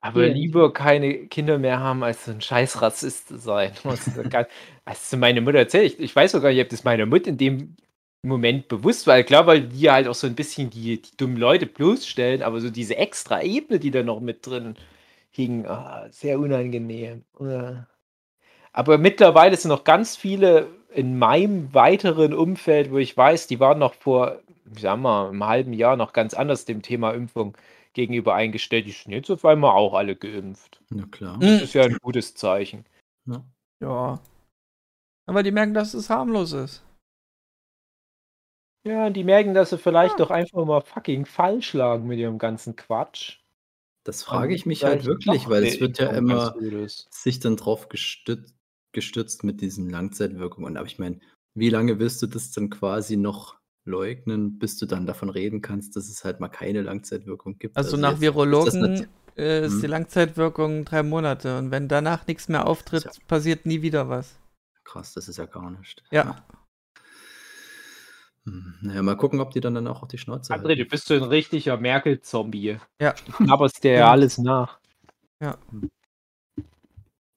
Aber Ja. lieber keine Kinder mehr haben, als so ein scheiß Rassist zu sein. Muss ich gar- Als du meine Mutter erzählt, ich, ich weiß sogar nicht, ob das meine Mutter in dem Moment bewusst war. Klar, weil die halt auch so ein bisschen die, die dummen Leute bloßstellen, aber so diese extra Ebene, die da noch mit drin hing, ah, sehr unangenehm. Aber mittlerweile sind noch ganz viele in meinem weiteren Umfeld, wo ich weiß, die waren noch vor, ich sag mal, einem halben Jahr noch ganz anders dem Thema Impfung gegenüber eingestellt. Die sind jetzt auf einmal auch alle geimpft. Na klar. Das ist ja ein gutes Zeichen. Ja. Ja. Aber die merken, dass es harmlos ist. Ja, die merken, dass sie vielleicht doch einfach mal fucking falsch lagen mit ihrem ganzen Quatsch. Das frage ich mich halt wirklich, weil es wird ja immer ist. sich dann drauf gestützt, gestützt mit diesen Langzeitwirkungen. Aber ich meine, wie lange willst du das dann quasi noch leugnen, bis du dann davon reden kannst, dass es halt mal keine Langzeitwirkung gibt? Also, jetzt nach ist Virologen nat- äh, ist die Hm. Langzeitwirkung drei Monate. Und wenn danach nichts mehr auftritt, Ja. passiert nie wieder was. Krass, das ist ja gar nicht. Ja. Hm, Naja, mal gucken, ob die dann, dann auch auf die Schnauze André, halten. du bist so ein richtiger Merkel-Zombie. Ja. Du knabberst dir ja Ja. alles nach.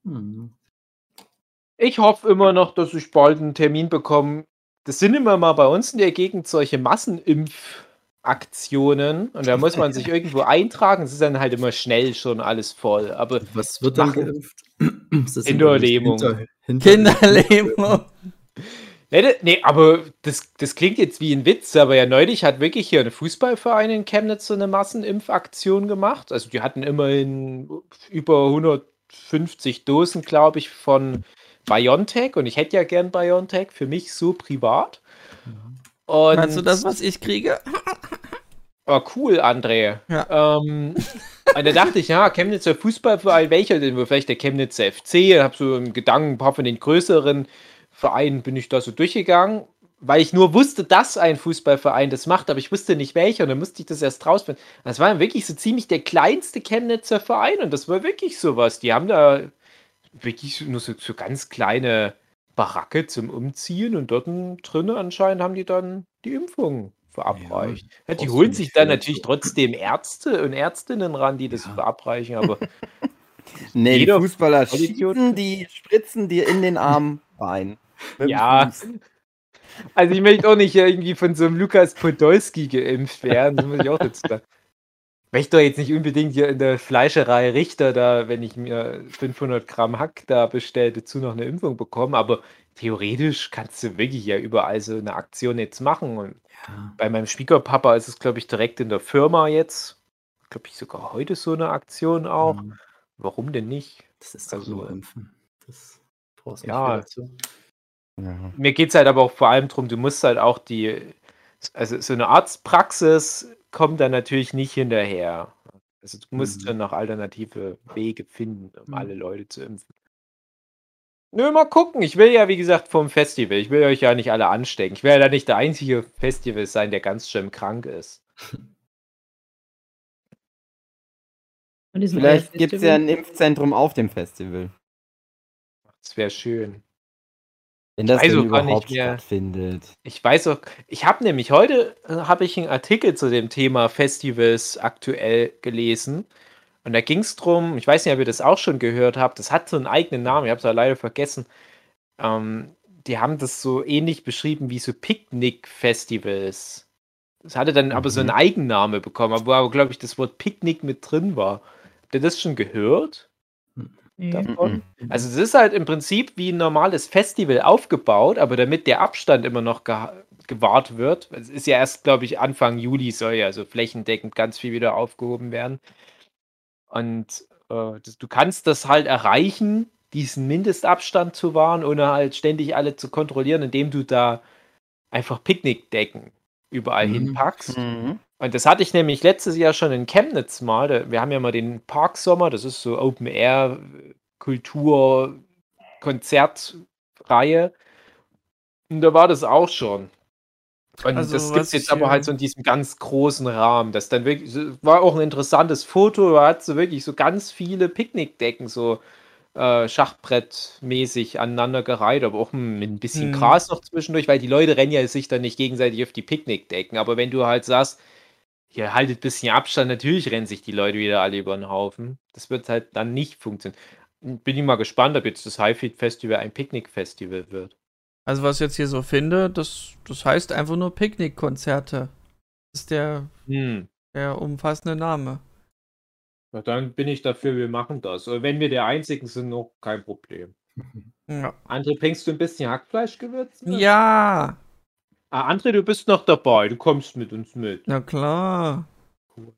Hm. Ich hoffe immer noch, dass ich bald einen Termin bekomme. Das sind immer mal bei uns in der Gegend solche Massenimpfaktionen und da muss man sich irgendwo eintragen. Es ist dann halt immer schnell schon alles voll. Aber Was wird dann Machen. geimpft? Kinderlähmung. Kinderlähmung. Nee, ne- nee, aber das, das klingt jetzt wie ein Witz, aber ja, neulich hat wirklich hier ein Fußballverein in Chemnitz so eine Massenimpfaktion gemacht. Also die hatten immerhin über 150 Dosen, glaube ich, von BioNTech und ich hätte ja gern BioNTech für mich so privat. Und Meinst du das, was ich kriege? Oh, cool, André. Ja. Ähm, und da dachte ich, ja, Chemnitzer Fußballverein, welcher denn? wohl? Vielleicht der Chemnitzer FC. Hab so im Gedanken, ein paar von den größeren Vereinen bin ich da so durchgegangen, weil ich nur wusste, dass ein Fußballverein das macht, aber ich wusste nicht welcher und dann musste ich das erst rausfinden. Das war wirklich so ziemlich der kleinste Chemnitzer Verein und das war wirklich sowas. Die haben da wirklich nur so, so ganz kleine Baracke zum Umziehen und dort drinnen anscheinend haben die dann die Impfung verabreicht. Ja, die holen sich dann natürlich trotzdem Ärzte und Ärztinnen ran, die das Ja. verabreichen, aber Nee, die Fußballer schießen, die spritzen dir in den Arm rein. Ja. Also ich möchte auch nicht irgendwie von so einem Lukas Podolski geimpft werden, das muss ich auch dazu sagen. Ich möchte doch jetzt nicht unbedingt hier in der Fleischerei Richter da, wenn ich mir 500 Gramm Hack da bestelle, dazu noch eine Impfung bekommen, aber theoretisch kannst du wirklich ja überall so eine Aktion jetzt machen und Ja. bei meinem Schwiegerpapa ist es, glaube ich, direkt in der Firma jetzt, glaube ich, sogar heute so eine Aktion auch. Hm, Warum denn nicht? Das ist doch Also- nur Impfen. Das brauchst du Ja. dazu. Ja. Mir geht es halt aber auch vor allem darum, du musst halt auch die, also so eine Arztpraxis kommt da natürlich nicht hinterher. Also du musst Mhm. dann noch alternative Wege finden, um Mhm. alle Leute zu impfen. Nö, mal gucken. Ich will ja, wie gesagt, vom Festival. Ich will euch ja nicht alle anstecken. Ich will ja da nicht der einzige Festival sein, der ganz schön krank ist. Vielleicht gibt es ja ein Impfzentrum auf dem Festival. Das wäre schön. Wenn das nicht überhaupt mehr. stattfindet. Ich weiß auch, ich habe nämlich heute äh, habe ich einen Artikel zu dem Thema Festivals aktuell gelesen. Und da ging es drum, ich weiß nicht, ob ihr das auch schon gehört habt, das hat so einen eigenen Namen, ich habe es ja leider vergessen. Ähm, die haben das so ähnlich beschrieben wie so Picknick-Festivals. Das hatte dann aber so einen Mhm. Eigenname bekommen, wo aber, glaube ich, das Wort Picknick mit drin war. Habt ihr das schon gehört? Nee. davon? Mhm. Also es ist halt im Prinzip wie ein normales Festival aufgebaut, aber damit der Abstand immer noch geha- gewahrt wird, es ist ja erst, glaube ich, Anfang Juli soll ja so flächendeckend ganz viel wieder aufgehoben werden. Und äh, das, du kannst das halt erreichen, diesen Mindestabstand zu wahren, ohne halt ständig alle zu kontrollieren, indem du da einfach Picknickdecken überall Mhm. hinpackst. Mhm. Und das hatte ich nämlich letztes Jahr schon in Chemnitz mal. Da- Wir haben ja mal den Parksommer, das ist so Open Air Kultur Konzertreihe. Und da war das auch schon. Und Also, das gibt es jetzt aber halt so in diesem ganz großen Rahmen. Das dann wirklich, war auch ein interessantes Foto, da hat so wirklich so ganz viele Picknickdecken so äh, Schachbrettmäßig aneinander gereiht, aber auch mit ein bisschen Mhm. Gras noch zwischendurch, weil die Leute rennen ja sich dann nicht gegenseitig auf die Picknickdecken. Aber wenn du halt sagst, ihr haltet ein bisschen Abstand, natürlich rennen sich die Leute wieder alle über den Haufen. Das wird halt dann nicht funktionieren. Bin ich mal gespannt, ob jetzt das Highfield Festival ein Picknick-Festival wird. Also was ich jetzt hier so finde, das, das heißt einfach nur Picknickkonzerte. Das ist der, Hm. der umfassende Name. Na, dann bin ich dafür, wir machen das. Und wenn wir der Einzigen sind, noch kein Problem. Ja. André, bringst du ein bisschen Hackfleischgewürz? mit? ja, Ah, André, du bist noch dabei. Du kommst mit uns mit. na klar. Cool.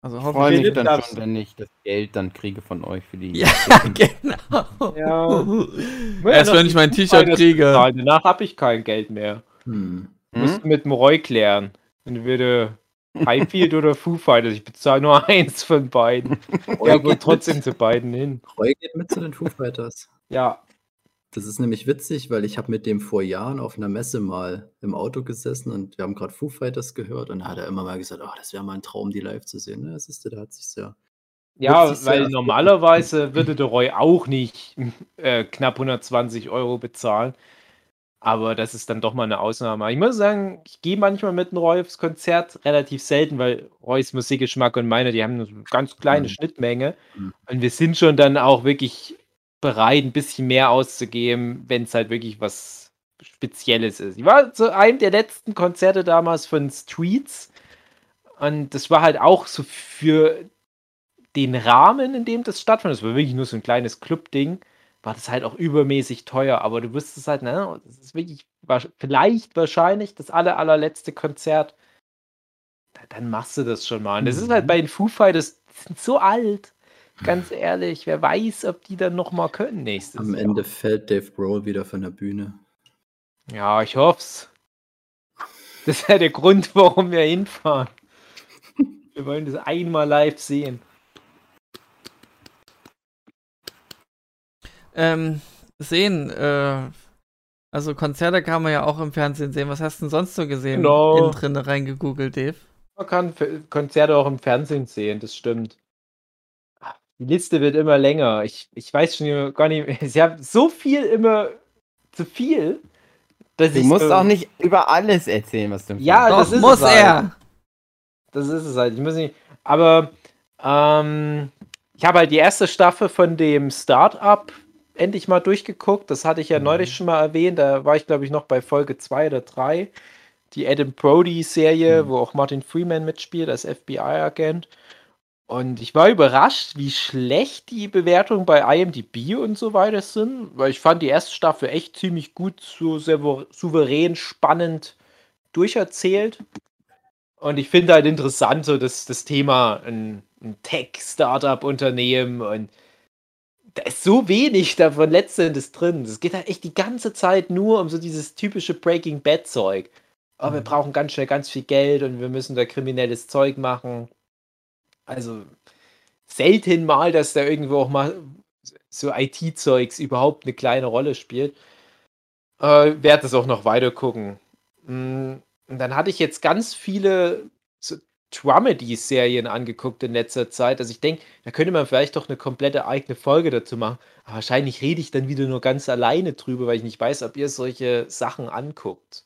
Also Ich freue mich dann schon, wenn ich das Geld dann kriege von euch für die. Ja, genau. Ja. Erst wenn ich mein T-Shirt kriege. Danach habe ich kein Geld mehr. Hm. Musst Hm? du mit dem Roy klären. Entweder Highfield oder Foo Fighters. Ich bezahle nur eins von beiden. Roy Ja, geht trotzdem mit. zu beiden hin. Roy geht mit zu den Foo Fighters. Ja. Das ist nämlich witzig, weil ich habe mit dem vor Jahren auf einer Messe mal im Auto gesessen und wir haben gerade Foo Fighters gehört und da hat er immer mal gesagt, oh, das wäre mal ein Traum, die live zu sehen. Ne, siehst du, da hat sich ja Ja, Witzig weil sehr. normalerweise würde der Roy auch nicht äh, knapp 120 Euro bezahlen. Aber das ist dann doch mal eine Ausnahme. Ich muss sagen, ich gehe manchmal mit dem Roy aufs Konzert relativ selten, weil Roys Musikgeschmack und meine, die haben eine ganz kleine Mhm. Schnittmenge. Mhm. Und wir sind schon dann auch wirklich bereit, ein bisschen mehr auszugeben, wenn es halt wirklich was Spezielles ist. Ich war zu einem der letzten Konzerte damals von Streets. Und das war halt auch so für den Rahmen, in dem das stattfand, das war wirklich nur so ein kleines Club-Ding, war das halt auch übermäßig teuer. Aber du wusstest halt, ne, das ist wirklich vielleicht wahrscheinlich das aller, allerletzte Konzert. Da- Dann machst du das schon mal. Und das ist halt Mhm. bei den Foo Fighters, die sind so alt. Ganz ehrlich, wer weiß, ob die dann noch mal können nächstes Am Jahr. Ende fällt Dave Grohl wieder von der Bühne. Ja, ich hoff's. Das ist ja der Grund, warum wir hinfahren. Wir wollen das einmal live sehen. Ähm, sehen, äh, also Konzerte kann man ja auch im Fernsehen sehen. Was hast du denn sonst so gesehen? Genau. Innen drin reingegoogelt, Dave. Man kann F- Konzerte auch im Fernsehen sehen, das stimmt. Die Liste wird immer länger. Ich, ich weiß schon gar nicht mehr. Sie haben so viel immer zu viel, dass Du ich. musst so, auch nicht über alles erzählen, was du im Ja, Fernsehen- das Doch, ist muss es halt. er. Das ist es halt. Ich muss nicht. Aber ähm, ich habe halt die erste Staffel von dem Startup endlich mal durchgeguckt. Das hatte ich ja neulich schon mal erwähnt. Da war ich, glaube ich, noch bei Folge 2 oder 3. Die Adam Brody-Serie, Mhm. wo auch Martin Freeman mitspielt als FBI-Agent. Und ich war überrascht, wie schlecht die Bewertungen bei IMDb und so weiter sind, weil ich fand die erste Staffel echt ziemlich gut, so sehr souverän, spannend durcherzählt. Und ich finde halt interessant, so das, das Thema ein, ein Tech-Startup-Unternehmen und da ist so wenig davon letztendlich drin. Es geht halt echt die ganze Zeit nur um so dieses typische Breaking Bad-Zeug. Aber wir Mhm. brauchen ganz schnell ganz viel Geld und wir müssen da kriminelles Zeug machen. Also selten mal, dass da irgendwo auch mal so IT-Zeugs überhaupt eine kleine Rolle spielt. Äh, werde das auch noch weiter gucken. Mm, Und dann hatte ich jetzt ganz viele Dramedy-Serien angeguckt in letzter Zeit. Also ich denke, da könnte man vielleicht doch eine komplette eigene Folge dazu machen. Aber wahrscheinlich rede ich dann wieder nur ganz alleine drüber, weil ich nicht weiß, ob ihr solche Sachen anguckt.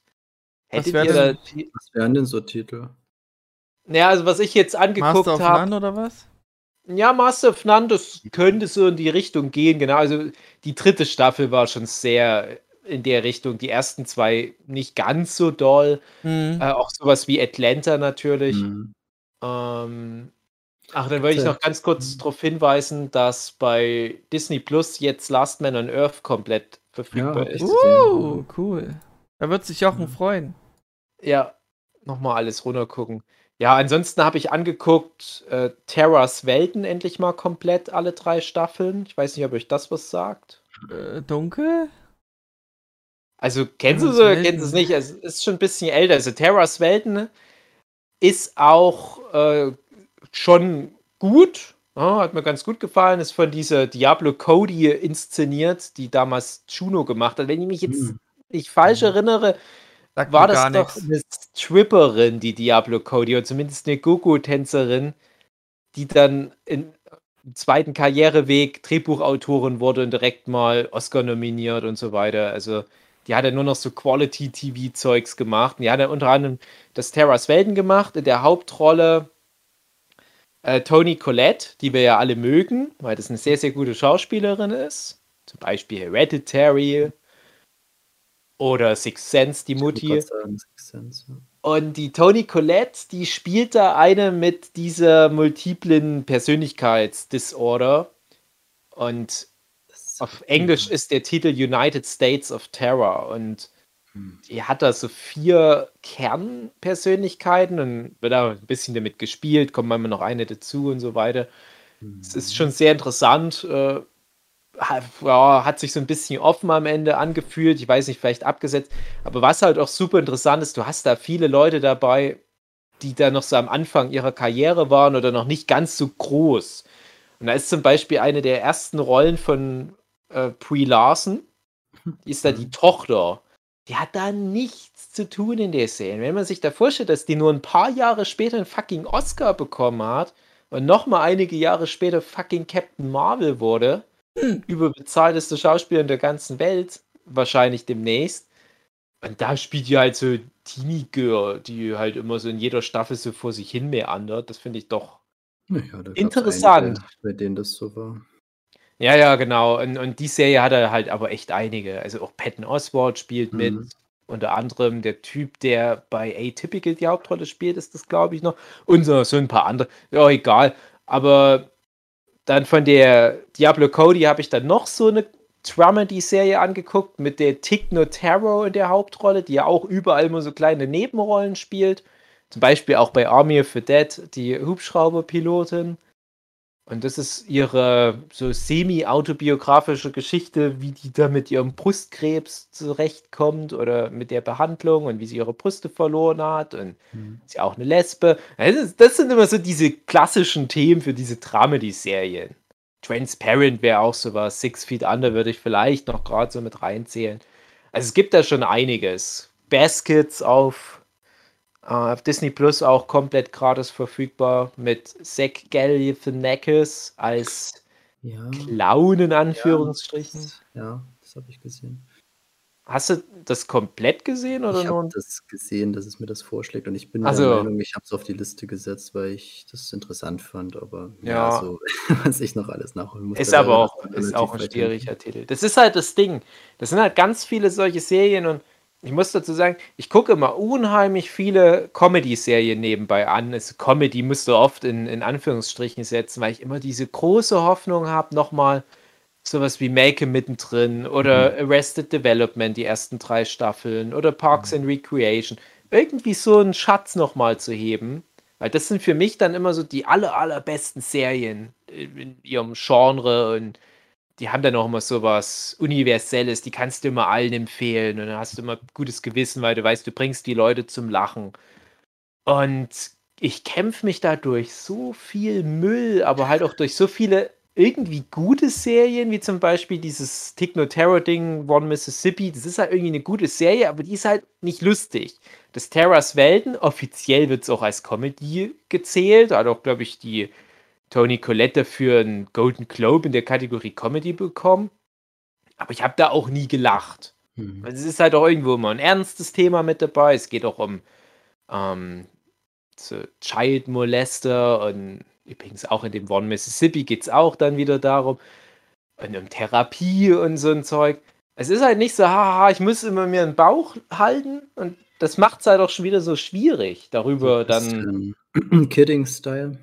Was Hättet wär ihr da. denn- Was wären denn so Titel? Ja, also was ich jetzt angeguckt Master of habe. None oder was? Ja, Master of None, das könnte so in die Richtung gehen, genau. Also die dritte Staffel war schon sehr in der Richtung. Die ersten zwei nicht ganz so doll. Hm. Äh, auch sowas wie Atlanta natürlich. Mhm. Ähm, ach, dann wollte ich noch ganz kurz darauf hinweisen, dass bei Disney Plus jetzt Last Man on Earth komplett verfügbar Ja, ist. Uh, cool. Da wird sich Jochen Mhm. freuen. Ja, nochmal alles runtergucken. Ja, ansonsten habe ich angeguckt, äh, Terras Welten endlich mal komplett, alle drei Staffeln. Ich weiß nicht, ob euch das was sagt. Äh, dunkel? Also kennst du es oder kennst du es nicht? Es ist schon ein bisschen älter. Also Terras Welten ist auch äh, schon gut. Ja, hat mir ganz gut gefallen. Ist von dieser Diablo Cody inszeniert, die damals Juno gemacht hat. Wenn ich mich jetzt Hm. nicht falsch Mhm. erinnere, Sagt war das doch nichts. eine Stripperin, die Diablo Cody, oder zumindest eine Gogo-Tänzerin, die dann in, im zweiten Karriereweg Drehbuchautorin wurde und direkt mal Oscar nominiert und so weiter. Also die hat ja nur noch so Quality-TV-Zeugs gemacht. Und die hat ja unter anderem das Terras Welten gemacht, in der Hauptrolle äh, Toni Collette, die wir ja alle mögen, weil das eine sehr, sehr gute Schauspielerin ist. Zum Beispiel Hereditary oder Sixth Sense, die Mutti. grad sagen, Sixth Sense, ja. Und die Toni Collette, die spielt da eine mit dieser multiplen Persönlichkeitsdisorder. Und auf Englisch ist der Titel United States of Terror. Und Hm. die hat da so vier Kernpersönlichkeiten und wird da ein bisschen damit gespielt, kommt manchmal noch eine dazu und so weiter. Es ist schon sehr interessant. Äh, hat sich so ein bisschen offen am Ende angefühlt. Ich weiß nicht, vielleicht abgesetzt. Aber was halt auch super interessant ist, du hast da viele Leute dabei, die da noch so am Anfang ihrer Karriere waren oder noch nicht ganz so groß. Und da ist zum Beispiel eine der ersten Rollen von äh, Brie Larson. Die ist da die Tochter. Die hat da nichts zu tun in der Serie. Wenn man sich da vorstellt, dass die nur ein paar Jahre später einen fucking Oscar bekommen hat und nochmal einige Jahre später fucking Captain Marvel wurde, überbezahlteste Schauspieler in der ganzen Welt, wahrscheinlich demnächst. Und da spielt die halt so Teenie Girl, die halt immer so in jeder Staffel so vor sich hin meandert. Das finde ich doch Naja, Interessant. einige, bei denen das so war. Ja, ja, genau. Und, und die Serie hat er halt aber echt einige. Also auch Patton Oswalt spielt mit. Mhm. Unter anderem der Typ, der bei Atypical die Hauptrolle spielt, ist das, glaube ich, noch. Und so, so ein paar andere. Ja, egal. Aber dann von der Diablo Cody habe ich dann noch so eine Dramedy-Serie angeguckt mit der Tick Notaro in der Hauptrolle, die ja auch überall immer so kleine Nebenrollen spielt. Zum Beispiel auch bei Army of the Dead, die Hubschrauberpilotin. Und das ist ihre so semi-autobiografische Geschichte, wie die da mit ihrem Brustkrebs zurechtkommt oder mit der Behandlung und wie sie ihre Brüste verloren hat und Mhm. ist ja auch eine Lesbe. Das, ist, das sind immer so diese klassischen Themen für diese Dramedy-Serien. Transparent wäre auch sowas. Six Feet Under würde ich vielleicht noch gerade so mit reinzählen. Also es gibt da schon einiges. Baskets auf, auf Disney Plus auch komplett gratis verfügbar mit Zach Galifianakis als Ja, Clown in Anführungsstrichen. ja, das habe ich gesehen. Hast du das komplett gesehen oder Ich nur? habe das gesehen, dass es mir das vorschlägt und ich bin Ach der. Meinung, ich habe es auf die Liste gesetzt, weil ich das interessant fand, aber ja, Ja. so, was ich noch alles nachholen muss. Ist aber auch, ist auch ein schwieriger Titel. Das ist halt das Ding. Das sind halt ganz viele solche Serien und ich muss dazu sagen, ich gucke immer unheimlich viele Comedy-Serien nebenbei an. Also Comedy musst du oft in, in Anführungsstrichen setzen, weil ich immer diese große Hoffnung habe, nochmal sowas wie Make mittendrin oder Arrested Development, die ersten drei Staffeln oder Parks and Recreation. Irgendwie so einen Schatz nochmal zu heben. Weil das sind für mich dann immer so die aller, allerbesten Serien in ihrem Genre und die haben dann auch immer sowas Universelles, die kannst du immer allen empfehlen und dann hast du immer gutes Gewissen, weil du weißt, du bringst die Leute zum Lachen. Und ich kämpfe mich da durch so viel Müll, aber halt auch durch so viele irgendwie gute Serien, wie zum Beispiel dieses Tick No Terror Ding, One Mississippi. Das ist halt irgendwie eine gute Serie, aber die ist halt nicht lustig. Das Terras Welten, offiziell wird es auch als Comedy gezählt. Hat auch, glaube ich, die Tony Collette für einen Golden Globe in der Kategorie Comedy bekommen. Aber ich habe da auch nie gelacht. Mhm. Also Es ist halt auch irgendwo immer ein ernstes Thema mit dabei. Es geht auch um ähm, so Child Molester und übrigens auch in dem One Mississippi geht es auch dann wieder darum. Und um Therapie und so ein Zeug. Es ist halt nicht so, haha, ich muss immer mir einen Bauch halten und das macht es halt auch schon wieder so schwierig, darüber dann. dann. Kidding-Style.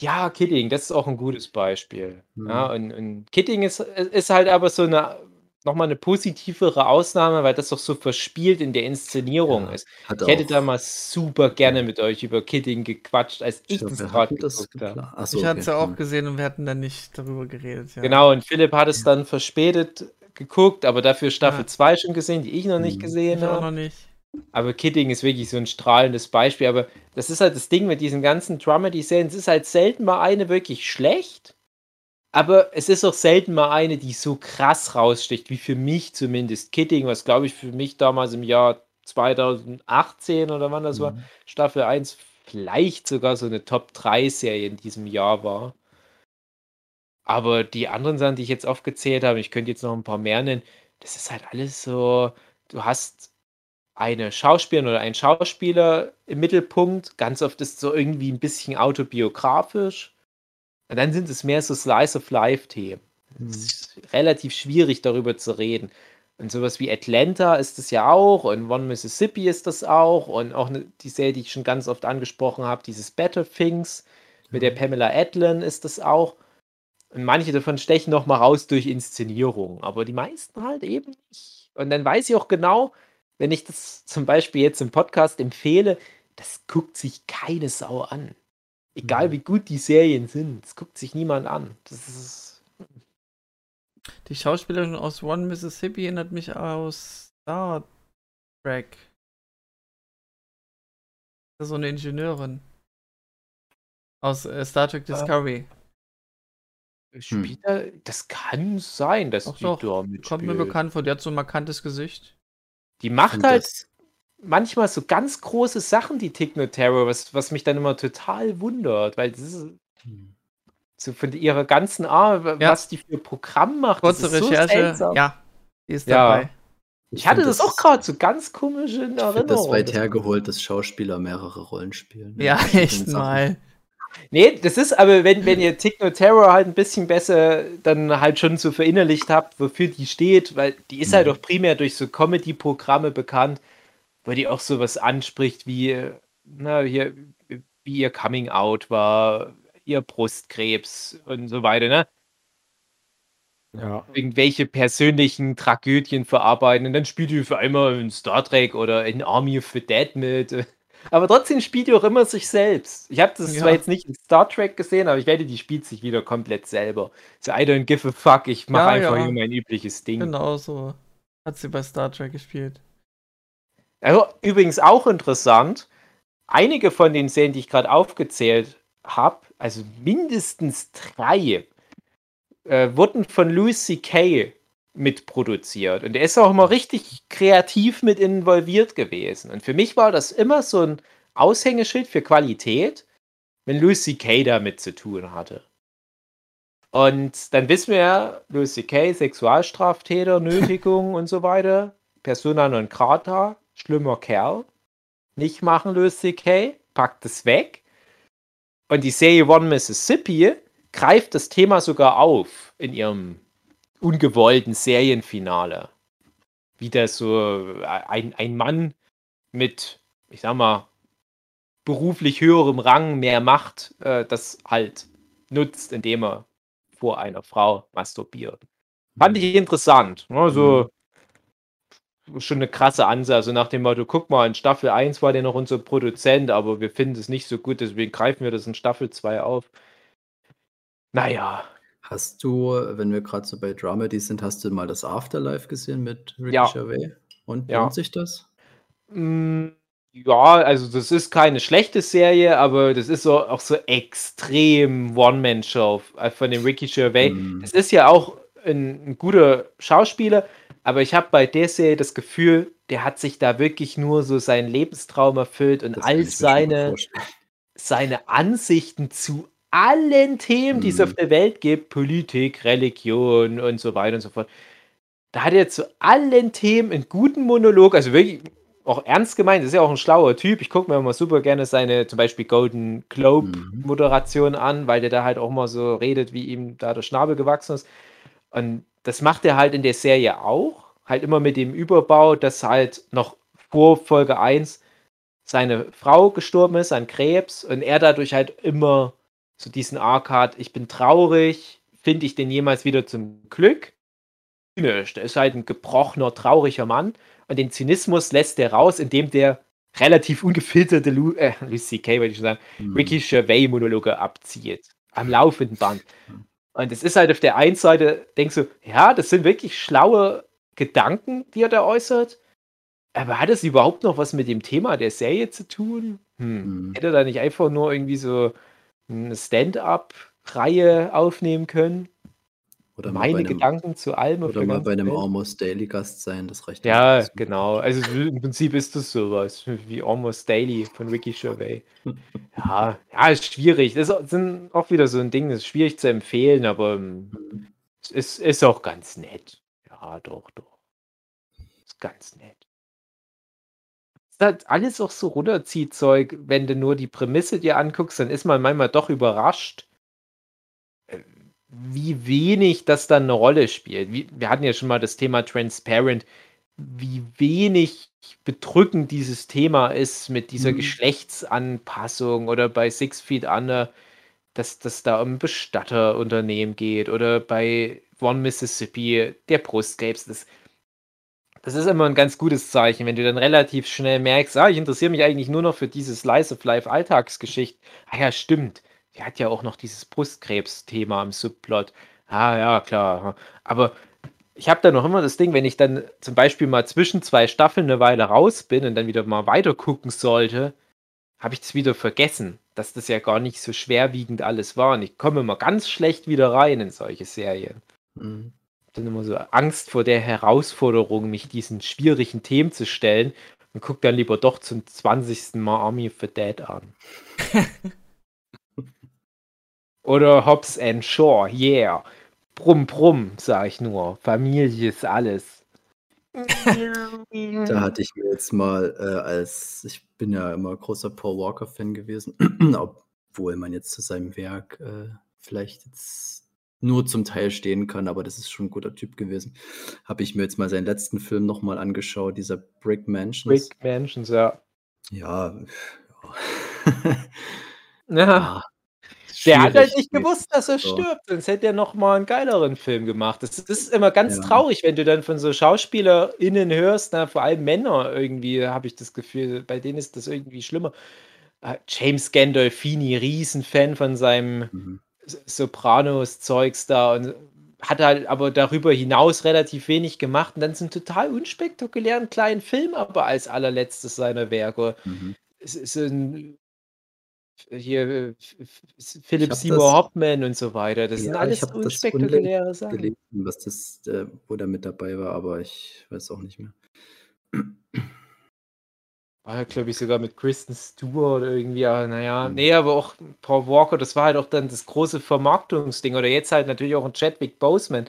Ja, Kidding, das ist auch ein gutes Beispiel. Mhm. Ja, und, und Kidding ist, ist halt aber so eine nochmal eine positivere Ausnahme, weil das doch so verspielt in der Inszenierung Ja, ist. Hat Ich hätte da mal super gerne mit euch über Kidding gequatscht, als ich das gerade geguckt habe. Achso, ich hatte es ja auch gesehen und wir hatten dann nicht darüber geredet. Ja. Genau, und Philipp hat es dann verspätet geguckt, aber dafür Staffel Ja. 2 schon gesehen, die ich noch nicht Mhm. gesehen Ich auch habe. noch nicht. Aber Kidding ist wirklich so ein strahlendes Beispiel. Aber das ist halt das Ding mit diesen ganzen Dramedy-Serien. Es ist halt selten mal eine wirklich schlecht. Aber es ist auch selten mal eine, die so krass raussticht, wie für mich zumindest. Kidding, was glaube ich für mich damals im Jahr 2018 oder wann das war, Mhm. Staffel 1, vielleicht sogar so eine Top-3-Serie in diesem Jahr war. Aber die anderen Sachen, die ich jetzt aufgezählt habe, ich könnte jetzt noch ein paar mehr nennen, das ist halt alles so, du hast eine Schauspielerin oder einen Schauspieler im Mittelpunkt. Ganz oft ist es so irgendwie ein bisschen autobiografisch. Und dann sind es mehr so Slice of Life-Themen. Es ist relativ schwierig, darüber zu reden. Und sowas wie Atlanta ist das ja auch und One Mississippi ist das auch und auch ne, die Serie, die ich schon ganz oft angesprochen habe, dieses Better Things mit der Pamela Adlon ist das auch. Und manche davon stechen noch mal raus durch Inszenierung, aber die meisten halt eben nicht. Und dann weiß ich auch genau, wenn ich das zum Beispiel jetzt im Podcast empfehle, das guckt sich keine Sau an. Egal Mhm. wie gut die Serien sind, das guckt sich niemand an. Das ist Die Schauspielerin aus One Mississippi erinnert mich aus Star Trek. Das ist so eine Ingenieurin. Aus äh, Star Trek Discovery. Spielt er, das kann sein, dass Doch, die doch. da Kommt mir mitspielt. bekannt vor, der hat so ein markantes Gesicht. Die macht Und halt das- manchmal so ganz große Sachen, die Techno Terror, was, was mich dann immer total wundert, weil das ist Hm. so von ihrer ganzen Art, Ja. was die für Programm macht. das Kurze ist so Recherche, seltsam. ja, die ist Ja. dabei. Ich hatte find das auch gerade so ganz komisch in Ich Erinnerung. das weit Das- hergeholt, dass Schauspieler mehrere Rollen spielen. Ja, in verschiedenen echt Sachen. mal. Nee, das ist aber, wenn, wenn ihr Techno Terror halt ein bisschen besser dann halt schon so verinnerlicht habt, wofür die steht, weil die ist halt Mhm. auch primär durch so Comedy-Programme bekannt, wo die auch sowas anspricht wie, na, hier, wie ihr Coming Out war, ihr Brustkrebs und so weiter, ne? Ja. Irgendwelche persönlichen Tragödien verarbeiten und dann spielt die für einmal in Star Trek oder in Army of the Dead mit. Aber trotzdem spielt die auch immer sich selbst. Ich habe das Ja. zwar jetzt nicht in Star Trek gesehen, aber ich wette, die spielt sich wieder komplett selber. So, I don't give a fuck, ich mache Ja, einfach ja. hier mein übliches Ding. Genau so hat sie bei Star Trek gespielt. Also, übrigens auch interessant, einige von den Serien, die ich gerade aufgezählt habe, also mindestens drei, äh, wurden von Louis C.K. mitproduziert. Und er ist auch immer richtig kreativ mit involviert gewesen. Und für mich war das immer so ein Aushängeschild für Qualität, wenn Louis C.K. damit zu tun hatte. Und dann wissen wir ja, Louis C.K., Sexualstraftäter, Nötigung und so weiter, Persona non grata, schlimmer Kerl. Nicht machen, Louis C.K., packt es weg. Und die Serie One Mississippi greift das Thema sogar auf in ihrem ungewollten Serienfinale. Wie das so ein, ein Mann mit, ich sag mal, beruflich höherem Rang, mehr Macht, äh, das halt nutzt, indem er vor einer Frau masturbiert. Fand ich interessant. Ne? So schon eine krasse Ansage, also nach dem Motto, guck mal, in Staffel 1 war der noch unser Produzent, aber wir finden es nicht so gut, deswegen greifen wir das in Staffel 2 auf. Naja, Hast du, wenn wir gerade so bei Dramedy sind, hast du mal das Afterlife gesehen mit Ricky Ja. Gervais? Und Ja. lohnt sich das? Mm, Ja, also das ist keine schlechte Serie, aber das ist so, auch so extrem One-Man-Show von dem Ricky Gervais. Hm. Es ist ja auch ein, ein guter Schauspieler, aber ich habe bei der Serie das Gefühl, der hat sich da wirklich nur so seinen Lebenstraum erfüllt und Das all seine, seine Ansichten zu allen Themen, die es Mhm. auf der Welt gibt, Politik, Religion und so weiter und so fort. Da hat er zu allen Themen einen guten Monolog, also wirklich auch ernst gemeint, ist ja auch ein schlauer Typ. Ich gucke mir immer super gerne seine zum Beispiel Golden Globe Mhm. Moderation an, weil der da halt auch mal so redet, wie ihm da der Schnabel gewachsen ist. Und das macht er halt in der Serie auch. Halt immer mit dem Überbau, dass halt noch vor Folge 1 seine Frau gestorben ist an Krebs und er dadurch halt immer so diesen Arc hat, ich bin traurig, finde ich den jemals wieder zum Glück? Nicht. Er ist halt ein gebrochener, trauriger Mann und den Zynismus lässt er raus, indem der relativ ungefilterte Lu äh, Louis C.K., wollte ich schon sagen, Hm. Ricky Gervais-Monologe abzieht. Am laufenden Band. Und es ist halt auf der einen Seite, denkst du, ja, das sind wirklich schlaue Gedanken, die er da äußert. Aber hat es überhaupt noch was mit dem Thema der Serie zu tun? Hm. Hm. Hätte er da nicht einfach nur irgendwie so eine Stand-up-Reihe aufnehmen können? Oder Meine einem, Gedanken zu allem. Oder der mal bei einem Welt? Almost Daily Gast sein, das reicht Ja, auch. genau. Also im Prinzip ist das sowas wie Almost Daily von Ricky Gervais. Ja, ja, ist schwierig. Das sind auch wieder so ein Ding, das ist schwierig zu empfehlen, aber Mhm. es ist, ist auch ganz nett. Ja, doch, doch. Ist ganz nett. Halt alles auch so Runterziehzeug, wenn du nur die Prämisse dir anguckst, dann ist man manchmal doch überrascht, äh, wie wenig das dann eine Rolle spielt. Wie, wir hatten ja schon mal das Thema Transparent, wie wenig bedrückend dieses Thema ist mit dieser Mhm. Geschlechtsanpassung oder bei Six Feet Under, dass das da um Bestatterunternehmen geht oder bei One Mississippi, der Brustkrebs. Das, das ist immer ein ganz gutes Zeichen, wenn du dann relativ schnell merkst, ah, ich interessiere mich eigentlich nur noch für diese Slice of Life Alltagsgeschichte. Ah ja, stimmt. Die hat ja auch noch dieses Brustkrebs-Thema im Subplot. Ah ja, klar. Aber ich habe da noch immer das Ding, wenn ich dann zum Beispiel mal zwischen zwei Staffeln eine Weile raus bin und dann wieder mal weiter gucken sollte, habe ich das wieder vergessen. dass das ja gar nicht so schwerwiegend alles war. Und ich komme immer ganz schlecht wieder rein in solche Serien. Mhm. Dann immer so Angst vor der Herausforderung, mich diesen schwierigen Themen zu stellen und guck dann lieber doch zum 20. Mal Army of the Dead an. Oder Hobbs and Shaw, yeah. Brumm, brumm, sag ich nur. Familie ist alles. Da hatte ich mir jetzt mal äh, als, ich bin ja immer großer Paul Walker-Fan gewesen, obwohl man jetzt zu seinem Werk äh, vielleicht jetzt nur zum Teil stehen kann, aber das ist schon ein guter Typ gewesen. Habe ich mir jetzt mal seinen letzten Film nochmal angeschaut, dieser Brick Mansions. Brick Mansions, ja. Ja. Ja, ja. der hat halt nicht gewusst, dass er So. stirbt, sonst hätte er noch mal einen geileren Film gemacht. Das ist immer ganz Ja. traurig, wenn du dann von so SchauspielerInnen hörst, na, vor allem Männer irgendwie, habe ich das Gefühl, bei denen ist das irgendwie schlimmer. Äh, James Gandolfini, Riesenfan von seinem Mhm. Sopranos-Zeugs da und hat halt aber darüber hinaus relativ wenig gemacht und dann so einen total unspektakulären kleinen Film, aber als allerletztes seiner Werke. Mhm. Es ist ein hier Philip Seymour Hoffman und so weiter. Das sind Ja, alles ich hab das unspektakuläre Sachen. gelesen, was das, äh, wo der mit dabei war, aber ich weiß auch nicht mehr. War ja, glaube ich, sogar mit Kristen Stewart irgendwie, aber naja, Mhm. nee, aber auch Paul Walker, das war halt auch dann das große Vermarktungsding. Oder jetzt halt natürlich auch ein Chadwick Boseman.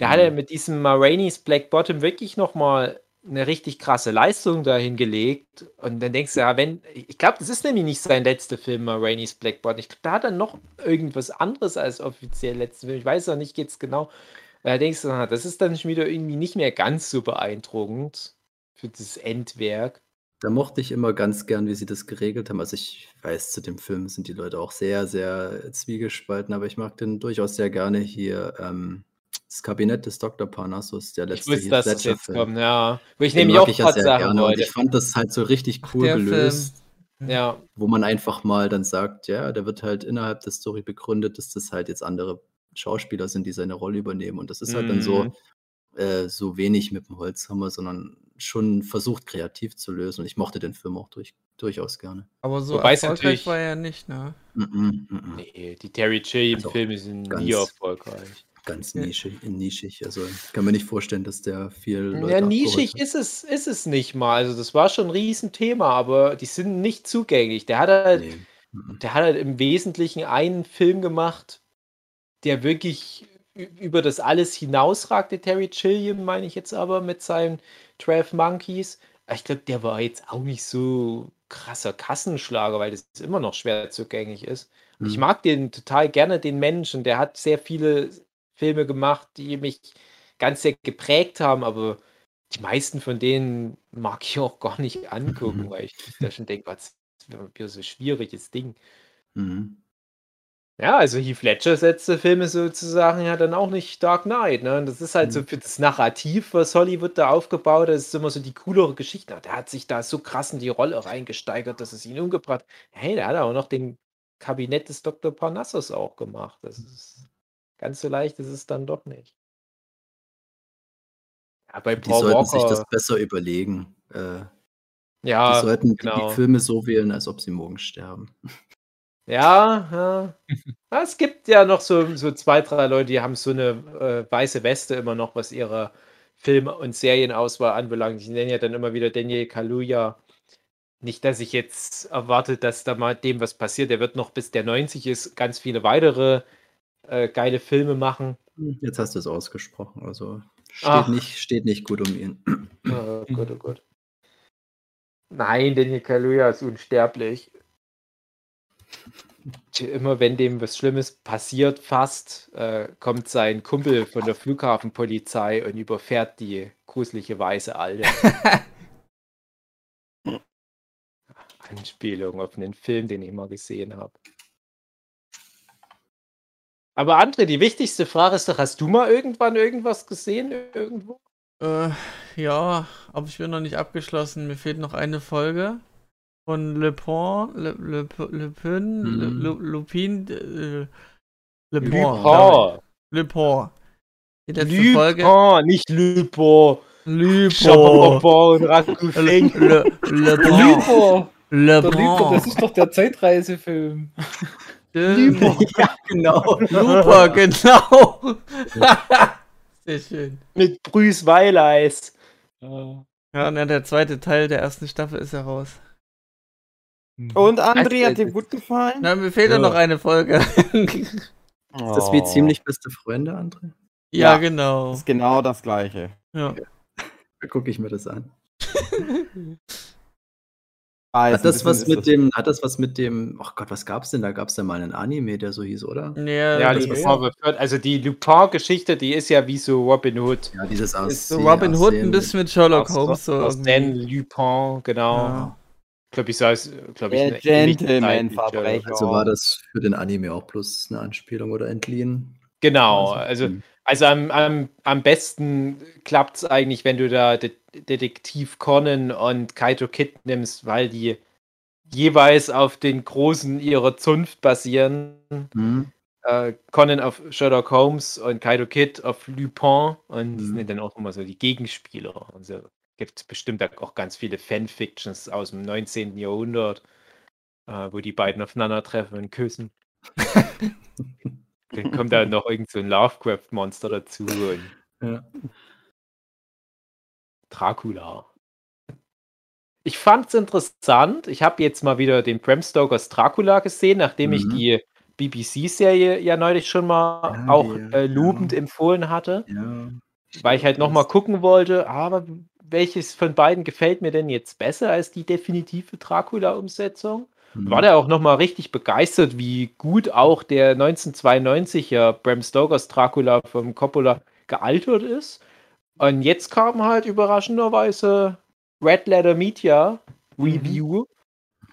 Der hat ja Mhm. mit diesem Ma Rainey's Black Bottom wirklich nochmal eine richtig krasse Leistung dahin gelegt. Und dann denkst du, ja, wenn, ich glaube, das ist nämlich nicht sein letzter Film, Ma Rainey's Black Bottom. Ich glaube, da hat er noch irgendwas anderes als offiziell letzten Film. Ich weiß auch nicht jetzt genau. Da denkst du, na, das ist dann schon wieder irgendwie nicht mehr ganz so beeindruckend für das Endwerk. Da mochte ich immer ganz gern, wie sie das geregelt haben. Also ich weiß, zu dem Film sind die Leute auch sehr, sehr zwiegespalten, aber ich mag den durchaus sehr gerne hier. Ähm, das Kabinett des Dr. Parnassus, der Ich letzte wusste, Heath dass jetzt Film. kommt, ja. Wo ich nämlich auch ich ja sehr sagen gerne und ich fand das halt so richtig Ach, cool Film. gelöst, Ja, wo man einfach mal dann sagt, ja, da wird halt innerhalb der Story begründet, dass das halt jetzt andere Schauspieler sind, die seine Rolle übernehmen und das ist halt dann so, Mhm. äh, so wenig mit dem Holzhammer, sondern schon versucht kreativ zu lösen und ich mochte den Film auch durch, durchaus gerne. Aber so Wobei erfolgreich war er nicht, ne? Mhm, mhm. nee, die Terry Also, Gilliam-Filme sind ganz- nie erfolgreich. Ganz Ja. nischig, nischig. Also ich kann mir nicht vorstellen, dass der viel Leute Ja, nischig ist es, ist es nicht mal. Also, das war schon ein Riesenthema, aber die sind nicht zugänglich. Der hat halt, Nee. Der hat halt im Wesentlichen einen Film gemacht, der wirklich über das alles hinausragte. Terry Gilliam, meine ich jetzt aber, mit seinen 12 Monkeys. Ich glaube, der war jetzt auch nicht so krasser Kassenschlager, weil das immer noch schwer zugänglich ist. Und ich Mhm. mag den total gerne, den Menschen. Der hat sehr viele Filme gemacht, die mich ganz sehr geprägt haben, aber die meisten von denen mag ich auch gar nicht angucken, Mhm. weil ich da schon denke, was ist so ein schwieriges Ding. Mhm. Ja, also Heath Ledgers letzte Filme sozusagen ja dann auch nicht Dark Knight, ne? Und das ist halt so Mhm. für das Narrativ, was Hollywood da aufgebaut hat, ist immer so die coolere Geschichte. Der hat sich da so krass in die Rolle reingesteigert, dass es ihn umgebracht hat. Hey, der hat auch noch den Kabinett des Dr. Parnassus auch gemacht. Das ist ganz so leicht ist es dann doch nicht. Ja, bei Die Paul sollten sich das Walker, besser überlegen. Äh, die ja, sollten die- genau. die Filme so wählen, als ob sie morgen sterben. Ja, ja. Ja, Es gibt ja noch so, so zwei, drei Leute, die haben so eine äh, weiße Weste immer noch, was ihre Film- und Serienauswahl anbelangt. Ich nenne ja dann immer wieder Daniel Kaluuya. Nicht, dass ich jetzt erwarte, dass da mal dem was passiert. Der wird noch bis der 90 ist ganz viele weitere äh, geile Filme machen. Jetzt hast du es ausgesprochen. Also steht, Ach. nicht, steht nicht gut um ihn. Oh Gott, oh Gott. Nein, Daniel Kaluuya ist unsterblich. Immer wenn dem was Schlimmes passiert, fast, äh, kommt sein Kumpel von der Flughafenpolizei und überfährt die gruselige weiße Alte. Anspielung auf einen Film, den ich mal gesehen habe. Aber André, die wichtigste Frage ist doch, hast du mal irgendwann irgendwas gesehen irgendwo? Äh, ja, aber ich bin noch nicht abgeschlossen. Mir fehlt noch eine Folge von Le Pont, Le, Le, Le Pen, Le, Mhm. Le, Lupin, äh, Le Pont, Lupin. glaub ich. Le Pont. Die letzte Folge. Lupin, nicht Lupo. Le Pont. Chapeau und Ragoufeng. Le, Le, Le Pont. Lübo! Le Looper, Bon. das ist doch der Zeitreisefilm. Stimmt. ja, genau. Looper, genau. Sehr schön. Mit Bruce Weileis. Ja. Ja, und dann der zweite Teil der ersten Staffel ist heraus. Und André, hat dir gut gefallen? Na, mir fehlt ja noch eine Folge. Ist das wie ziemlich beste Freunde, André? ja, Ja. genau. Das ist genau das gleiche. Ja. Da gucke ich mir das an. Weiß, Hat das was mit dem, hat das was mit dem, ach Gott, was gab's denn? Da gab's ja mal einen Anime, der so hieß, oder? Ja, Ja, das die Lupin wird- also die Lupin-Geschichte, die ist ja wie so Robin Hood. Ja, dieses ist Aus so Robin Hood ein bisschen mit Sherlock Holmes. So aus. Dan Lupin, genau. Ja. Ich glaube, ich sah glaube ich, Gentleman-Verbrecher. Also war das für den Anime auch bloß eine Anspielung oder entliehen? Genau, Also, also, hm. also am, am, am besten klappt es eigentlich, wenn du da De Detektiv Conan und Kaito Kid nimmst, weil die jeweils auf den Großen ihrer Zunft basieren. Hm? Äh, Conan auf Sherlock Holmes und Kaito Kid auf Lupin und Mhm. sind dann auch immer so die Gegenspieler. Und so gibt es bestimmt auch ganz viele Fanfictions aus dem 19. Jahrhundert, äh, wo die beiden aufeinandertreffen und küssen. Dann kommt da noch irgend so ein Lovecraft-Monster dazu und Ja. Dracula. Ich fand's interessant. Ich habe jetzt mal wieder den Bram Stokers Dracula gesehen, nachdem ich Mhm. die BBC-Serie ja neulich schon mal Ja, auch die, äh, lobend ja. empfohlen hatte, ja. weil ich halt noch mal gucken wollte, aber welches von beiden gefällt mir denn jetzt besser als die definitive Dracula-Umsetzung? Hm. War der auch noch mal richtig begeistert, wie gut auch der 1992er Bram Stokers Dracula vom Coppola gealtert ist. Und jetzt kam halt überraschenderweise Red Letter Media Review.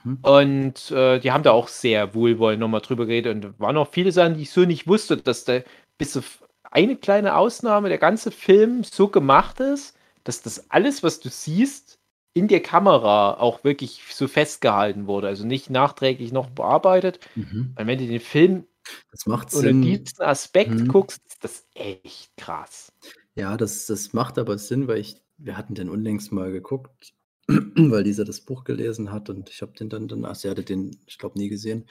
Mhm. Und äh, die haben da auch sehr wohlwollend nochmal drüber geredet. Und waren auch viele Sachen, die ich so nicht wusste, dass da bis auf eine kleine Ausnahme der ganze Film so gemacht ist, dass das alles, was du siehst, in der Kamera auch wirklich so festgehalten wurde. Also nicht nachträglich noch bearbeitet. Mhm. Weil wenn du den Film Das macht unter Sinn. diesen Aspekt Mhm. guckst, ist das echt krass. Ja, das, das macht aber Sinn, weil ich, wir hatten den unlängst mal geguckt, weil dieser das Buch gelesen hat und ich habe den dann, dann, also er hatte den, ich glaube, nie gesehen.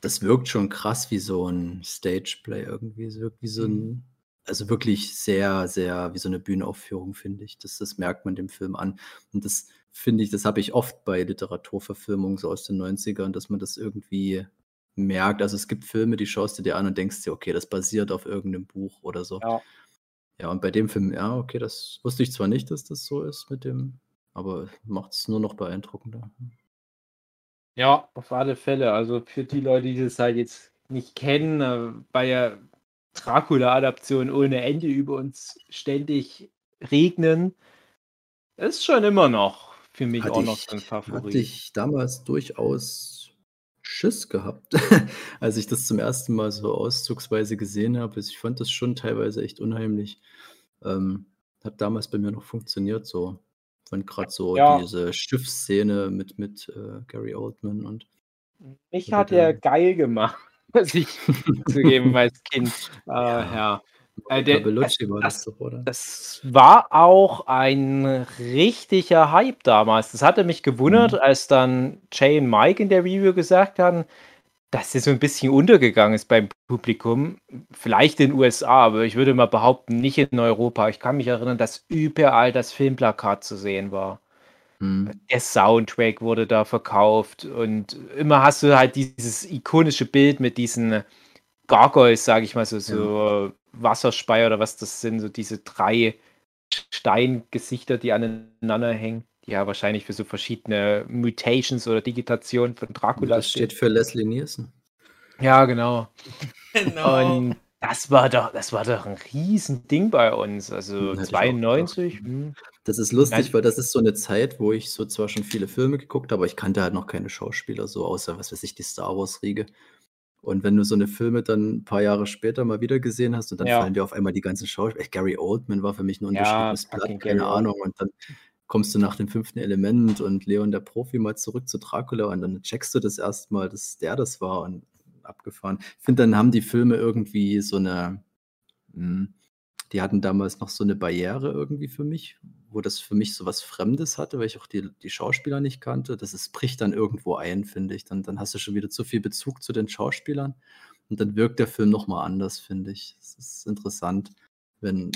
Das wirkt schon krass wie so ein Stageplay irgendwie. Es wirkt wie so ein, also wirklich sehr, sehr wie so eine Bühnenaufführung, finde ich. Das, das merkt man dem Film an. Und das finde ich, das habe ich oft bei Literaturverfilmungen so aus den 90ern, dass man das irgendwie merkt. Also es gibt Filme, die schaust du dir an und denkst dir, okay, das basiert auf irgendeinem Buch oder so. Ja. Ja, und bei dem Film, ja, okay, das wusste ich zwar nicht, dass das so ist mit dem, aber macht es nur noch beeindruckender. Ja, auf alle Fälle. Also für die Leute, die das halt jetzt nicht kennen, äh, weil ja Dracula-Adaptionen ohne Ende über uns ständig regnen, ist schon immer noch für mich Hatte auch noch so ein Favorit. Hatte ich damals durchaus Schiss gehabt, als ich das zum ersten Mal so auszugsweise gesehen habe. Ich fand das schon teilweise echt unheimlich. Ähm, hat damals bei mir noch funktioniert so. Fand gerade so Ja. diese Schiffsszene mit, mit äh, Gary Oldman und Mich hat er geil gemacht, muss ich zugeben als Kind. Äh, ja. Äh, der, Bellucci war das- das doch, oder? Das war auch ein richtiger Hype damals. Das hatte mich gewundert, Mhm. als dann Jay und Mike in der Review gesagt haben, dass sie so ein bisschen untergegangen ist beim Publikum. Vielleicht in den USA, aber ich würde mal behaupten, nicht in Europa. Ich kann mich erinnern, dass überall das Filmplakat zu sehen war. Hm. Der Soundtrack wurde da verkauft und immer hast du halt dieses ikonische Bild mit diesen Gargoyles, sage ich mal, so, so Wasserspeier oder was das sind, so diese drei Steingesichter, die aneinander hängen, die ja wahrscheinlich für so verschiedene Mutations oder Digitationen von Dracula Das steht für Leslie Nielsen. Ja, genau. Genau. Und das war doch, das war doch ein Riesending bei uns. Also Hätte ich auch 92. gedacht. hm. Das ist lustig, Nein. weil das ist so eine Zeit, wo ich so zwar schon viele Filme geguckt habe, aber ich kannte halt noch keine Schauspieler, so außer, was weiß ich, die Star Wars-Riege. Und wenn du so eine Filme dann ein paar Jahre später mal wieder gesehen hast und dann Ja. fallen dir auf einmal die ganzen Schauspieler. Echt, Gary Oldman war für mich ein Ja, unbeschriebenes fucking Blatt, keine Gary Ahnung. Und dann kommst du nach dem fünften Element und Leon der Profi mal zurück zu Dracula und dann checkst du das erstmal, dass der das war und abgefahren. Ich finde, dann haben die Filme irgendwie so eine, hm, die hatten damals noch so eine Barriere irgendwie für mich, wo das für mich so was Fremdes hatte, weil ich auch die, die Schauspieler nicht kannte. Das ist, bricht dann irgendwo ein, finde ich. Dann, dann hast du schon wieder zu viel Bezug zu den Schauspielern. Und dann wirkt der Film nochmal anders, finde ich. Es ist interessant, wenn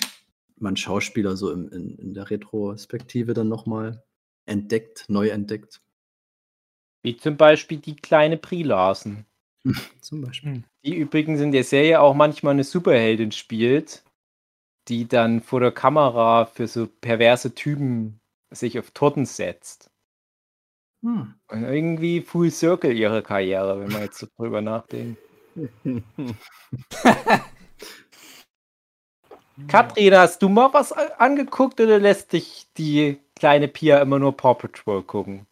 man Schauspieler so im, in, in der Retrospektive dann nochmal entdeckt, neu entdeckt. Wie zum Beispiel die kleine Brie Larson. Zum Beispiel. Die übrigens in der Serie auch manchmal eine Superheldin spielt, die dann vor der Kamera für so perverse Typen sich auf Torten setzt. Hm. Und irgendwie Full Circle ihre Karriere, wenn man jetzt so drüber nachdenkt. Katrin, hast du mal was angeguckt oder lässt dich die kleine Pia immer nur Paw Patrol gucken?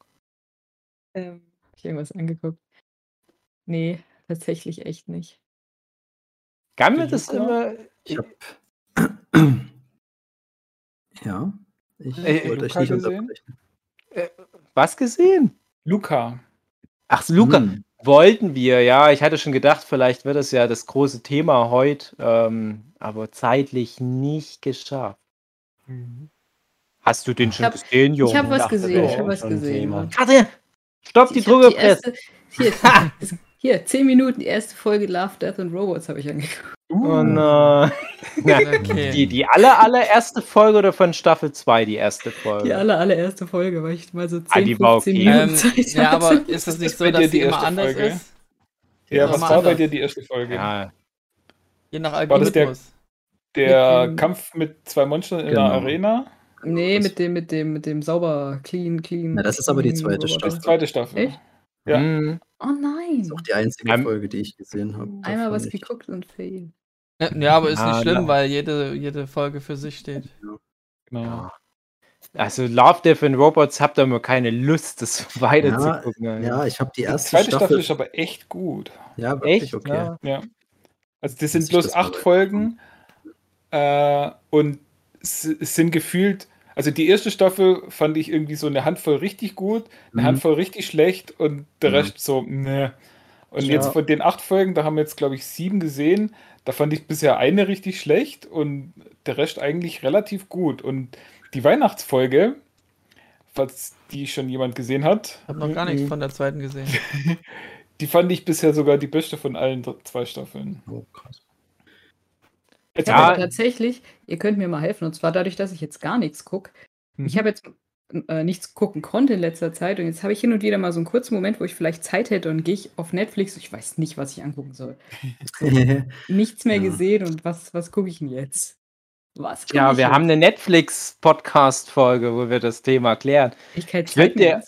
Ähm, hab ich irgendwas angeguckt? Nee, tatsächlich echt nicht. Kann mir Die das Luca? immer. Ich hab. Ja, ich Äh, wollte euch Luca nicht gesehen? unterbrechen. Was gesehen? Luca. Ach, Luca, Hm. wollten wir, ja. Ich hatte schon gedacht, vielleicht wird das ja das große Thema heute, ähm, aber zeitlich nicht geschafft. Hast du den schon hab- gesehen, Ich Junge? habe was gesehen, ich habe was gesehen. Katrin, stopp die Ich Druckerpresse. hier, hier, 10 Minuten, die erste Folge Love, Death and Robots habe ich angeguckt. Oh nein. Okay. Die, die aller, allererste Folge oder von Staffel 2 die erste Folge? Die aller, allererste Folge, weil ich mal so 10, Ah, die war 15 okay. Minuten Ähm, Zeit ja, aber ist es nicht so, bei dir dass die die immer erste anders Folge? ist? Ja, Ja, was war bei anders. dir die erste Folge? Ja, Je nach War das der- Algorithmus. Der Mit Kampf mit zwei Monstern in Genau. der Arena? Nee, mit dem, mit dem, mit dem sauber, clean, clean. Na, das ist aber die zweite Roboter. Das ist die zweite Staffel. Echt? Ja. Mhm. Oh nein. Das ist auch die einzige Ähm, Folge, die ich gesehen habe. Einmal was nicht. geguckt und fail. Ja, ja, aber ist Ah, nicht schlimm, weil jede, jede Folge für sich steht. Genau. Ja. Also Love, Death and Robots habt ihr immer keine Lust, das weiter Ja, zu gucken. Ja, ich habe die Die erste zweite Staffel, Staffel. ist aber echt gut. ja, wirklich Echt? okay. Ja. Ja. Also das sind bloß das acht Folgen äh, und es sind gefühlt, also die erste Staffel fand ich irgendwie so eine Handvoll richtig gut, eine Mhm. Handvoll richtig schlecht und der Mhm. Rest so, ne. Und Ja. jetzt von den acht Folgen, da haben wir jetzt glaube ich sieben gesehen, da fand ich bisher eine richtig schlecht und der Rest eigentlich relativ gut. Und die Weihnachtsfolge, falls die schon jemand gesehen hat, Ich habe noch gar nichts von der zweiten gesehen. die fand ich bisher sogar die beste von allen zwei Staffeln. Oh, krass. Ich habe Ja. tatsächlich, ihr könnt mir mal helfen, und zwar dadurch, dass ich jetzt gar nichts gucke. Mhm. Ich habe jetzt äh, nichts gucken konnte in letzter Zeit und jetzt habe ich hin und wieder mal so einen kurzen Moment, wo ich vielleicht Zeit hätte und gehe ich auf Netflix. Ich weiß nicht, was ich angucken soll. Nichts mehr Ja. gesehen und was, was gucke ich denn jetzt? Was Ja, wir jetzt? haben eine Netflix-Podcast-Folge, wo wir das Thema klären. Ich Ich würd Zeit mehr. dir-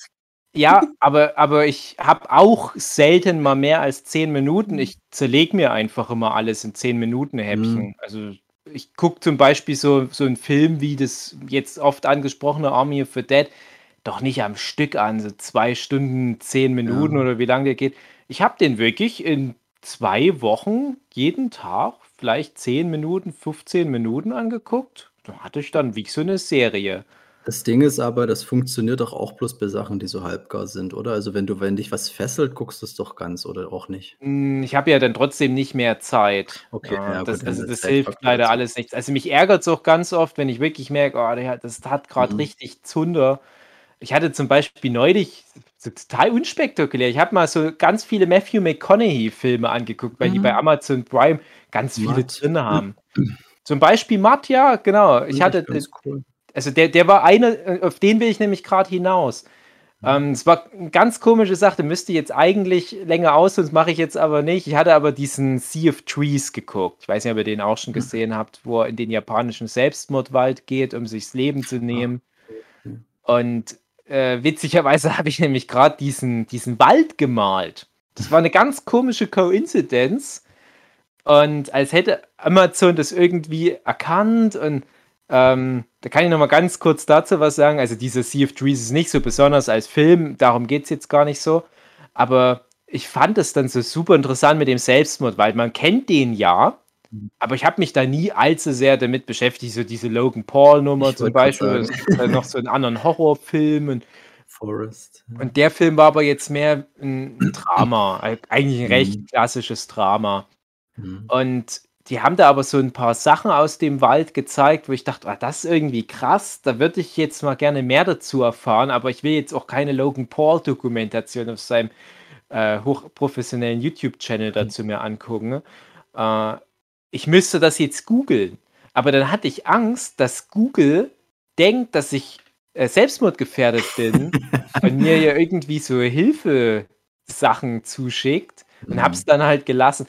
Ja, aber, aber ich habe auch selten mal mehr als zehn Minuten. Ich zerleg mir einfach immer alles in zehn Minuten Häppchen. Mhm. Also ich gucke zum Beispiel so, so einen Film wie das jetzt oft angesprochene Army for Dead doch nicht am Stück an, so zwei Stunden, zehn Minuten Ja. oder wie lange der geht. Ich habe den wirklich in zwei Wochen jeden Tag vielleicht zehn Minuten, 15 Minuten angeguckt. Da hatte ich dann wie so eine Serie. Das Ding ist aber, das funktioniert doch auch bloß bei Sachen, die so halbgar sind, oder? Also wenn du, wenn dich was fesselt, guckst du es doch ganz oder auch nicht. Hm, Ich habe ja dann trotzdem nicht mehr Zeit. Okay, ja, das, gut, also das hilft leider dazu. alles nichts. Also mich ärgert es auch ganz oft, wenn ich wirklich merke, oh, das hat gerade Mhm. richtig Zunder. Ich hatte zum Beispiel neulich, total unspektakulär, ich habe mal so ganz viele Matthew McConaughey-Filme angeguckt, weil die Mhm. bei Amazon Prime ganz viele Matt. drin haben. Zum Beispiel Matt, ja, genau. Ich hatte, cool. Also der, der war einer, äh, auf den will ich nämlich gerade hinaus. Ähm, es war eine ganz komische Sache, müsste jetzt eigentlich länger aus, sonst mache ich jetzt aber nicht. Ich hatte aber diesen Sea of Trees geguckt. Ich weiß nicht, ob ihr den auch schon gesehen habt, wo er in den japanischen Selbstmordwald geht, um sich das Leben zu nehmen. Und äh, witzigerweise habe ich nämlich gerade diesen, diesen Wald gemalt. Das war eine ganz komische Koinzidenz. Und als hätte Amazon das irgendwie erkannt und ähm, da kann ich noch mal ganz kurz dazu was sagen. Also dieser Sea of Trees ist nicht so besonders als Film, darum geht es jetzt gar nicht so. Aber ich fand es dann so super interessant mit dem Selbstmord, weil man kennt den ja, aber ich habe mich da nie allzu sehr damit beschäftigt. So diese Logan Paul-Nummer zum Beispiel, noch so einen anderen Horrorfilm und Forest. und der Film war aber jetzt mehr ein Drama, eigentlich ein recht Mhm. klassisches Drama. Mhm. Und die haben da aber so ein paar Sachen aus dem Wald gezeigt, wo ich dachte, ah, das ist irgendwie krass, da würde ich jetzt mal gerne mehr dazu erfahren, aber ich will jetzt auch keine Logan Paul-Dokumentation auf seinem äh, hochprofessionellen YouTube-Channel dazu mir angucken. Äh, ich müsste das jetzt googeln. Aber dann hatte ich Angst, dass Google denkt, dass ich äh, selbstmordgefährdet bin und mir ja irgendwie so Hilfesachen zuschickt und hab's dann halt gelassen.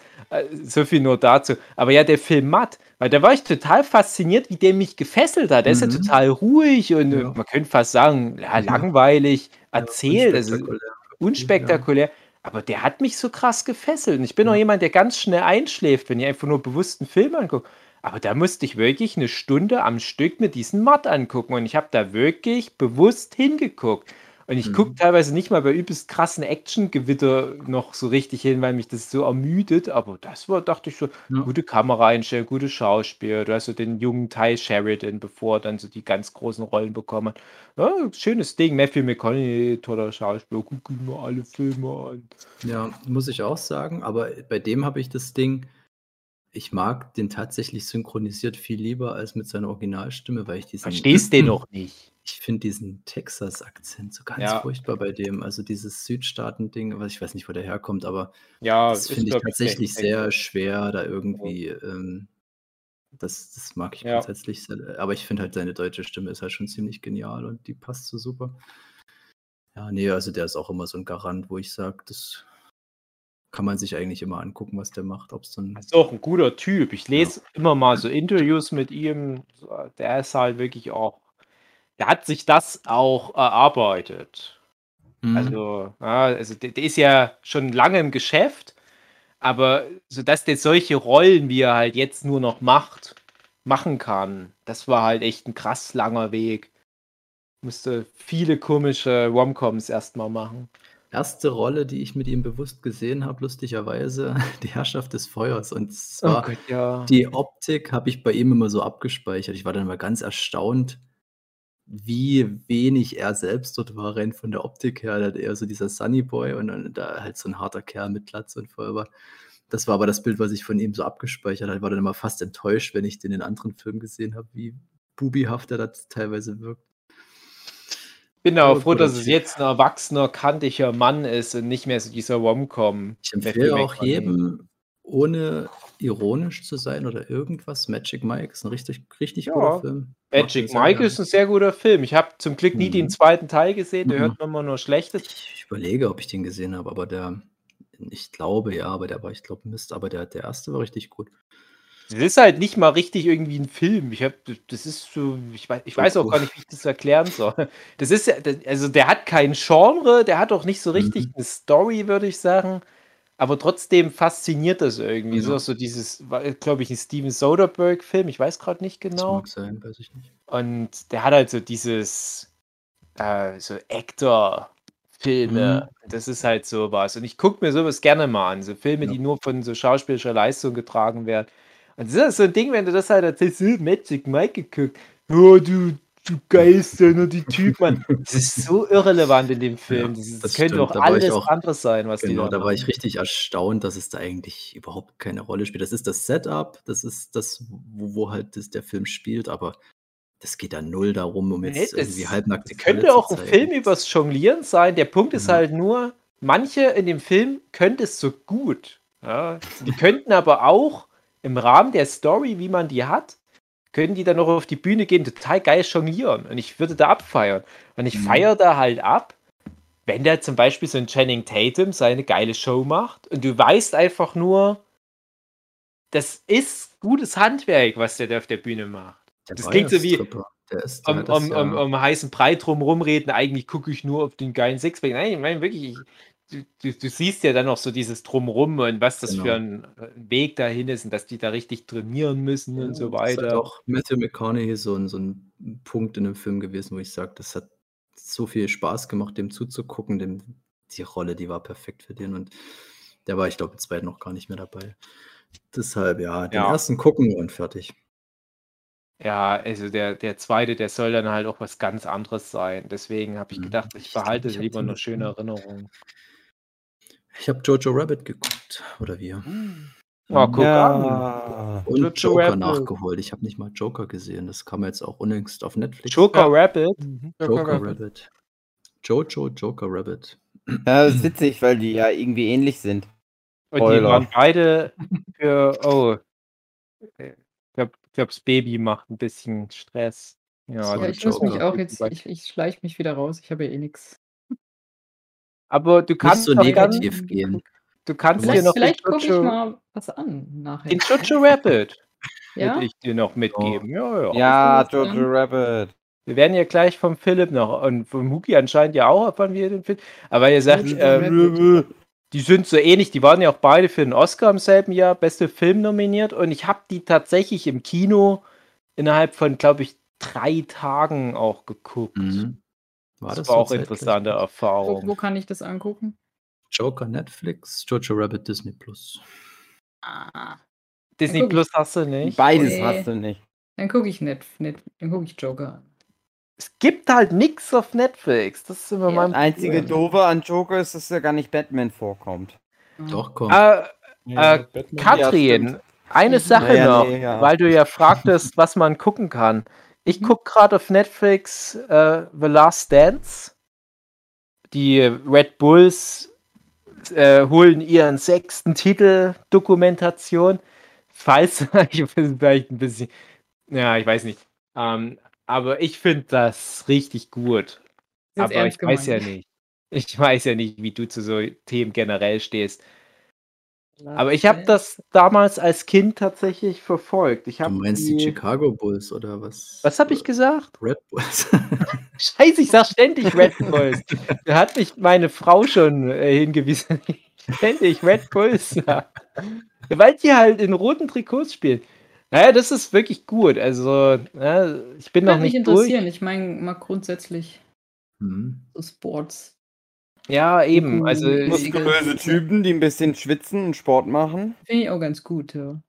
So viel nur dazu. Aber ja, der Film Matt, weil da war ich total fasziniert, wie der mich gefesselt hat. Der ist ja Mhm. total ruhig und Ja. man könnte fast sagen, ja, langweilig erzählt, also Unspektakulär. unspektakulär. Aber der hat mich so krass gefesselt. Und ich bin auch jemand, der ganz schnell einschläft, wenn ich einfach nur bewusst einen Film angucke. Aber da musste ich wirklich eine Stunde am Stück mit diesem Mod angucken. Und ich habe da wirklich bewusst hingeguckt. Und ich Mhm. gucke teilweise nicht mal bei übelst krassen Action-Gewitter noch so richtig hin, weil mich das so ermüdet. Aber das war, dachte ich so, Ja. gute Kameraeinstellung, gute Schauspiel. Du hast so den jungen Ty Sheridan, bevor dann so die ganz großen Rollen bekommen. Ja, schönes Ding. Matthew McConaughey, toller Schauspieler. Guck mal alle Filme an. Ja, muss ich auch sagen, aber bei dem habe ich das Ding, ich mag den tatsächlich synchronisiert viel lieber als mit seiner Originalstimme, weil ich diesen. Verstehst den noch nicht. Ich finde diesen Texas-Akzent so ganz Ja. furchtbar bei dem. Also dieses Südstaaten-Ding, was ich weiß nicht, wo der herkommt, aber Ja, das finde ich tatsächlich echt- sehr schwer, da irgendwie. Ähm, das, das mag ich Ja. grundsätzlich sehr. Aber ich finde halt, seine deutsche Stimme ist halt schon ziemlich genial und die passt so super. Ja, nee, also der ist auch immer so ein Garant, wo ich sage, das kann man sich eigentlich immer angucken, was der macht. Ob es dann. Ist auch ein guter Typ. Ich lese immer mal so Interviews mit ihm. Der ist halt wirklich auch. Der hat sich das auch erarbeitet. Mhm. Also, ja, also der, der ist ja schon lange im Geschäft, aber so dass der solche Rollen, wie er halt jetzt nur noch macht, machen kann, das war halt echt ein krass langer Weg. Musste viele komische Romcoms erstmal machen. erste Rolle, die ich mit ihm bewusst gesehen habe, lustigerweise, die Herrschaft des Feuers. Und Oh zwar Gott, ja. die Optik habe ich bei ihm immer so abgespeichert. Ich war dann immer ganz erstaunt, wie wenig er selbst dort war, rein von der Optik her. Er hat eher so dieser Sunny Boy und dann da halt so ein harter Kerl mit Glatze und Feuer. Das war aber das Bild, was ich von ihm so abgespeichert habe. Ich war dann immer fast enttäuscht, wenn ich den in anderen Filmen gesehen habe, wie bubihaft er das teilweise wirkt. bin auch Ja, froh, dass es jetzt ein erwachsener, kantiger Mann ist und nicht mehr so dieser Romcom. Ich empfehle auch jedem, ohne ironisch zu sein oder irgendwas, Magic Mike ist ein richtig, richtig Ja. guter Film. Magic Mike ist ein sehr guter Film. Ich habe zum Glück nie Mhm. den zweiten Teil gesehen, da Mhm. hört man immer nur Schlechtes. Ich überlege, ob ich den gesehen habe, aber der, ich glaube ja, aber der war, ich glaube, Mist, aber der, der erste war richtig gut. Das ist halt nicht mal richtig irgendwie ein Film. Ich hab, das ist so, ich weiß, ich weiß auch gar nicht, wie ich das erklären soll. Das ist ja, also der hat kein Genre, der hat auch nicht so richtig Mhm. eine Story, würde ich sagen. Aber trotzdem fasziniert das irgendwie. Ja. So, so dieses, glaube ich, ein Steven Soderbergh-Film, ich weiß gerade nicht Das genau. mag sein, weiß ich nicht. Und der hat halt so dieses, äh, so Actor-Filme. Das ist halt sowas. Und ich gucke mir sowas gerne mal an. So Filme, Ja. die nur von so schauspielischer Leistung getragen werden. Und das ist so ein Ding, wenn du das halt erzählst, "Äh, Magic Mike geguckt. Oh, du, du Geister, nur die Typ, Mann. Das ist so irrelevant in dem Film. das, das könnte stimmt. auch Da alles auch- anderes sein, was Genau, die da war ich richtig erstaunt, dass es da eigentlich überhaupt keine Rolle spielt. Das ist das Setup, das ist das, wo, wo halt das, der Film spielt, aber das geht da null darum, um Nee, jetzt das- irgendwie halbnackte könnte auch ein. Film übers Jonglieren sein. Der Punkt ist Ja. halt nur, manche in dem Film können es so gut. Ja. Die könnten aber auch im Rahmen der Story, wie man die hat, können die dann noch auf die Bühne gehen, total geil jonglieren. Und ich würde da abfeiern. Und ich Mhm. feiere da halt ab, wenn der zum Beispiel so ein Channing Tatum seine geile Show macht und du weißt einfach nur, das ist gutes Handwerk, was der da auf der Bühne macht. Der das klingt so wie- ist, um, um, um, um heißen Brei drum rumreden, eigentlich gucke ich nur auf den geilen Sixpack. Nein, ich meine wirklich, ich, du, du, du siehst ja dann noch so dieses Drumrum und was das Genau. für ein äh, Weg dahin ist und dass die da richtig trainieren müssen und so Das ist halt weiter. auch Matthew McConaughey so ein, so ein Punkt in dem Film gewesen, wo ich sage, das hat so viel Spaß gemacht, dem zuzugucken. Dem, die Rolle, die war perfekt für den und der war, ich glaube, im zweiten noch gar nicht mehr dabei. Deshalb, ja, den Ja. ersten gucken und fertig. Ja, also der, der zweite, der soll dann halt auch was ganz anderes sein. Deswegen habe ich Mhm. gedacht, ich behalte ich lieber nicht schöne gesehen. Ich habe Jojo Rabbit geguckt, oder wir. Oh, guck an. Ja. Und Jojo Joker Rabbit. nachgeholt. Ich habe nicht mal Joker gesehen. Das kam jetzt auch unlängst auf Netflix. Joker Rabbit. Joker Rabbit. Jojo Joker Rabbit. Ja, das ist witzig, weil die ja irgendwie ähnlich sind. Und die Spoiler. waren beide für, oh, ich glaube, das Baby macht ein bisschen Stress. Ja, Ja, also ich muss mich Joker. auch jetzt, ich, ich schleiche mich wieder raus. Ich habe ja eh nichts. Aber du Nicht kannst so doch negativ dann, gehen. du kannst dir Vielleicht, noch vielleicht gucke ich mal was an nachher. den Jojo Rabbit ja? würde ich dir noch mitgeben. Ja, ja. Ja, das Jojo Rabbit. Wir werden ja gleich vom Philipp noch und vom Huki anscheinend ja auch, wann wir den Film. Aber ihr sagt, äh, Rabbit. die sind so ähnlich. Die waren ja auch beide für den Oscar im selben Jahr beste Film nominiert und ich habe die tatsächlich im Kino innerhalb von, glaube ich, drei Tagen auch geguckt. Mhm. War das, das war auch interessante Wo, Erfahrung. wo kann ich das angucken? Joker Netflix, Jojo Rabbit Disney Plus. Ah, Disney. Plus hast du nicht. Beides Nee. hast du nicht. dann gucke ich Net, Net, dann gucke ich Joker an. Es gibt halt nichts auf Netflix. Das ist immer Ja. mein Das einzige Problem. Doofe an Joker ist, dass ja gar nicht Batman vorkommt. Ah. Doch, komm. Äh, Ja, Äh. Katrin, eine Sache Naja, noch, nee, ja. weil du ja fragtest, was man gucken kann. Ich Mhm. gucke gerade auf Netflix äh, The Last Dance. Die Red Bulls äh, holen ihren sechsten Titel Dokumentation. Falls, ich vielleicht ein bisschen, ja, ich weiß nicht. Ähm, aber ich finde das richtig gut. Jetzt Aber ich weiß ja gemeint. nicht. Ich weiß ja nicht, wie du zu so Themen generell stehst. Aber ich habe das damals als Kind tatsächlich verfolgt. Ich du habe meinst die Chicago Bulls oder was? Was habe ich gesagt? Red Bulls. Scheiße, ich sag ständig Red Bulls. da hat mich meine Frau schon äh, hingewiesen, ständig Red Bulls sag. Weil die halt in roten Trikots spielen. Naja, das ist wirklich gut. Also, ja, ich bin noch Würde mich nicht durch. interessieren. Ich meine mal grundsätzlich Hm. so Sports. Ja, eben. Also, ich, Muskulöse Typen, die ein bisschen schwitzen und Sport machen. Finde ich auch ganz gut, ja.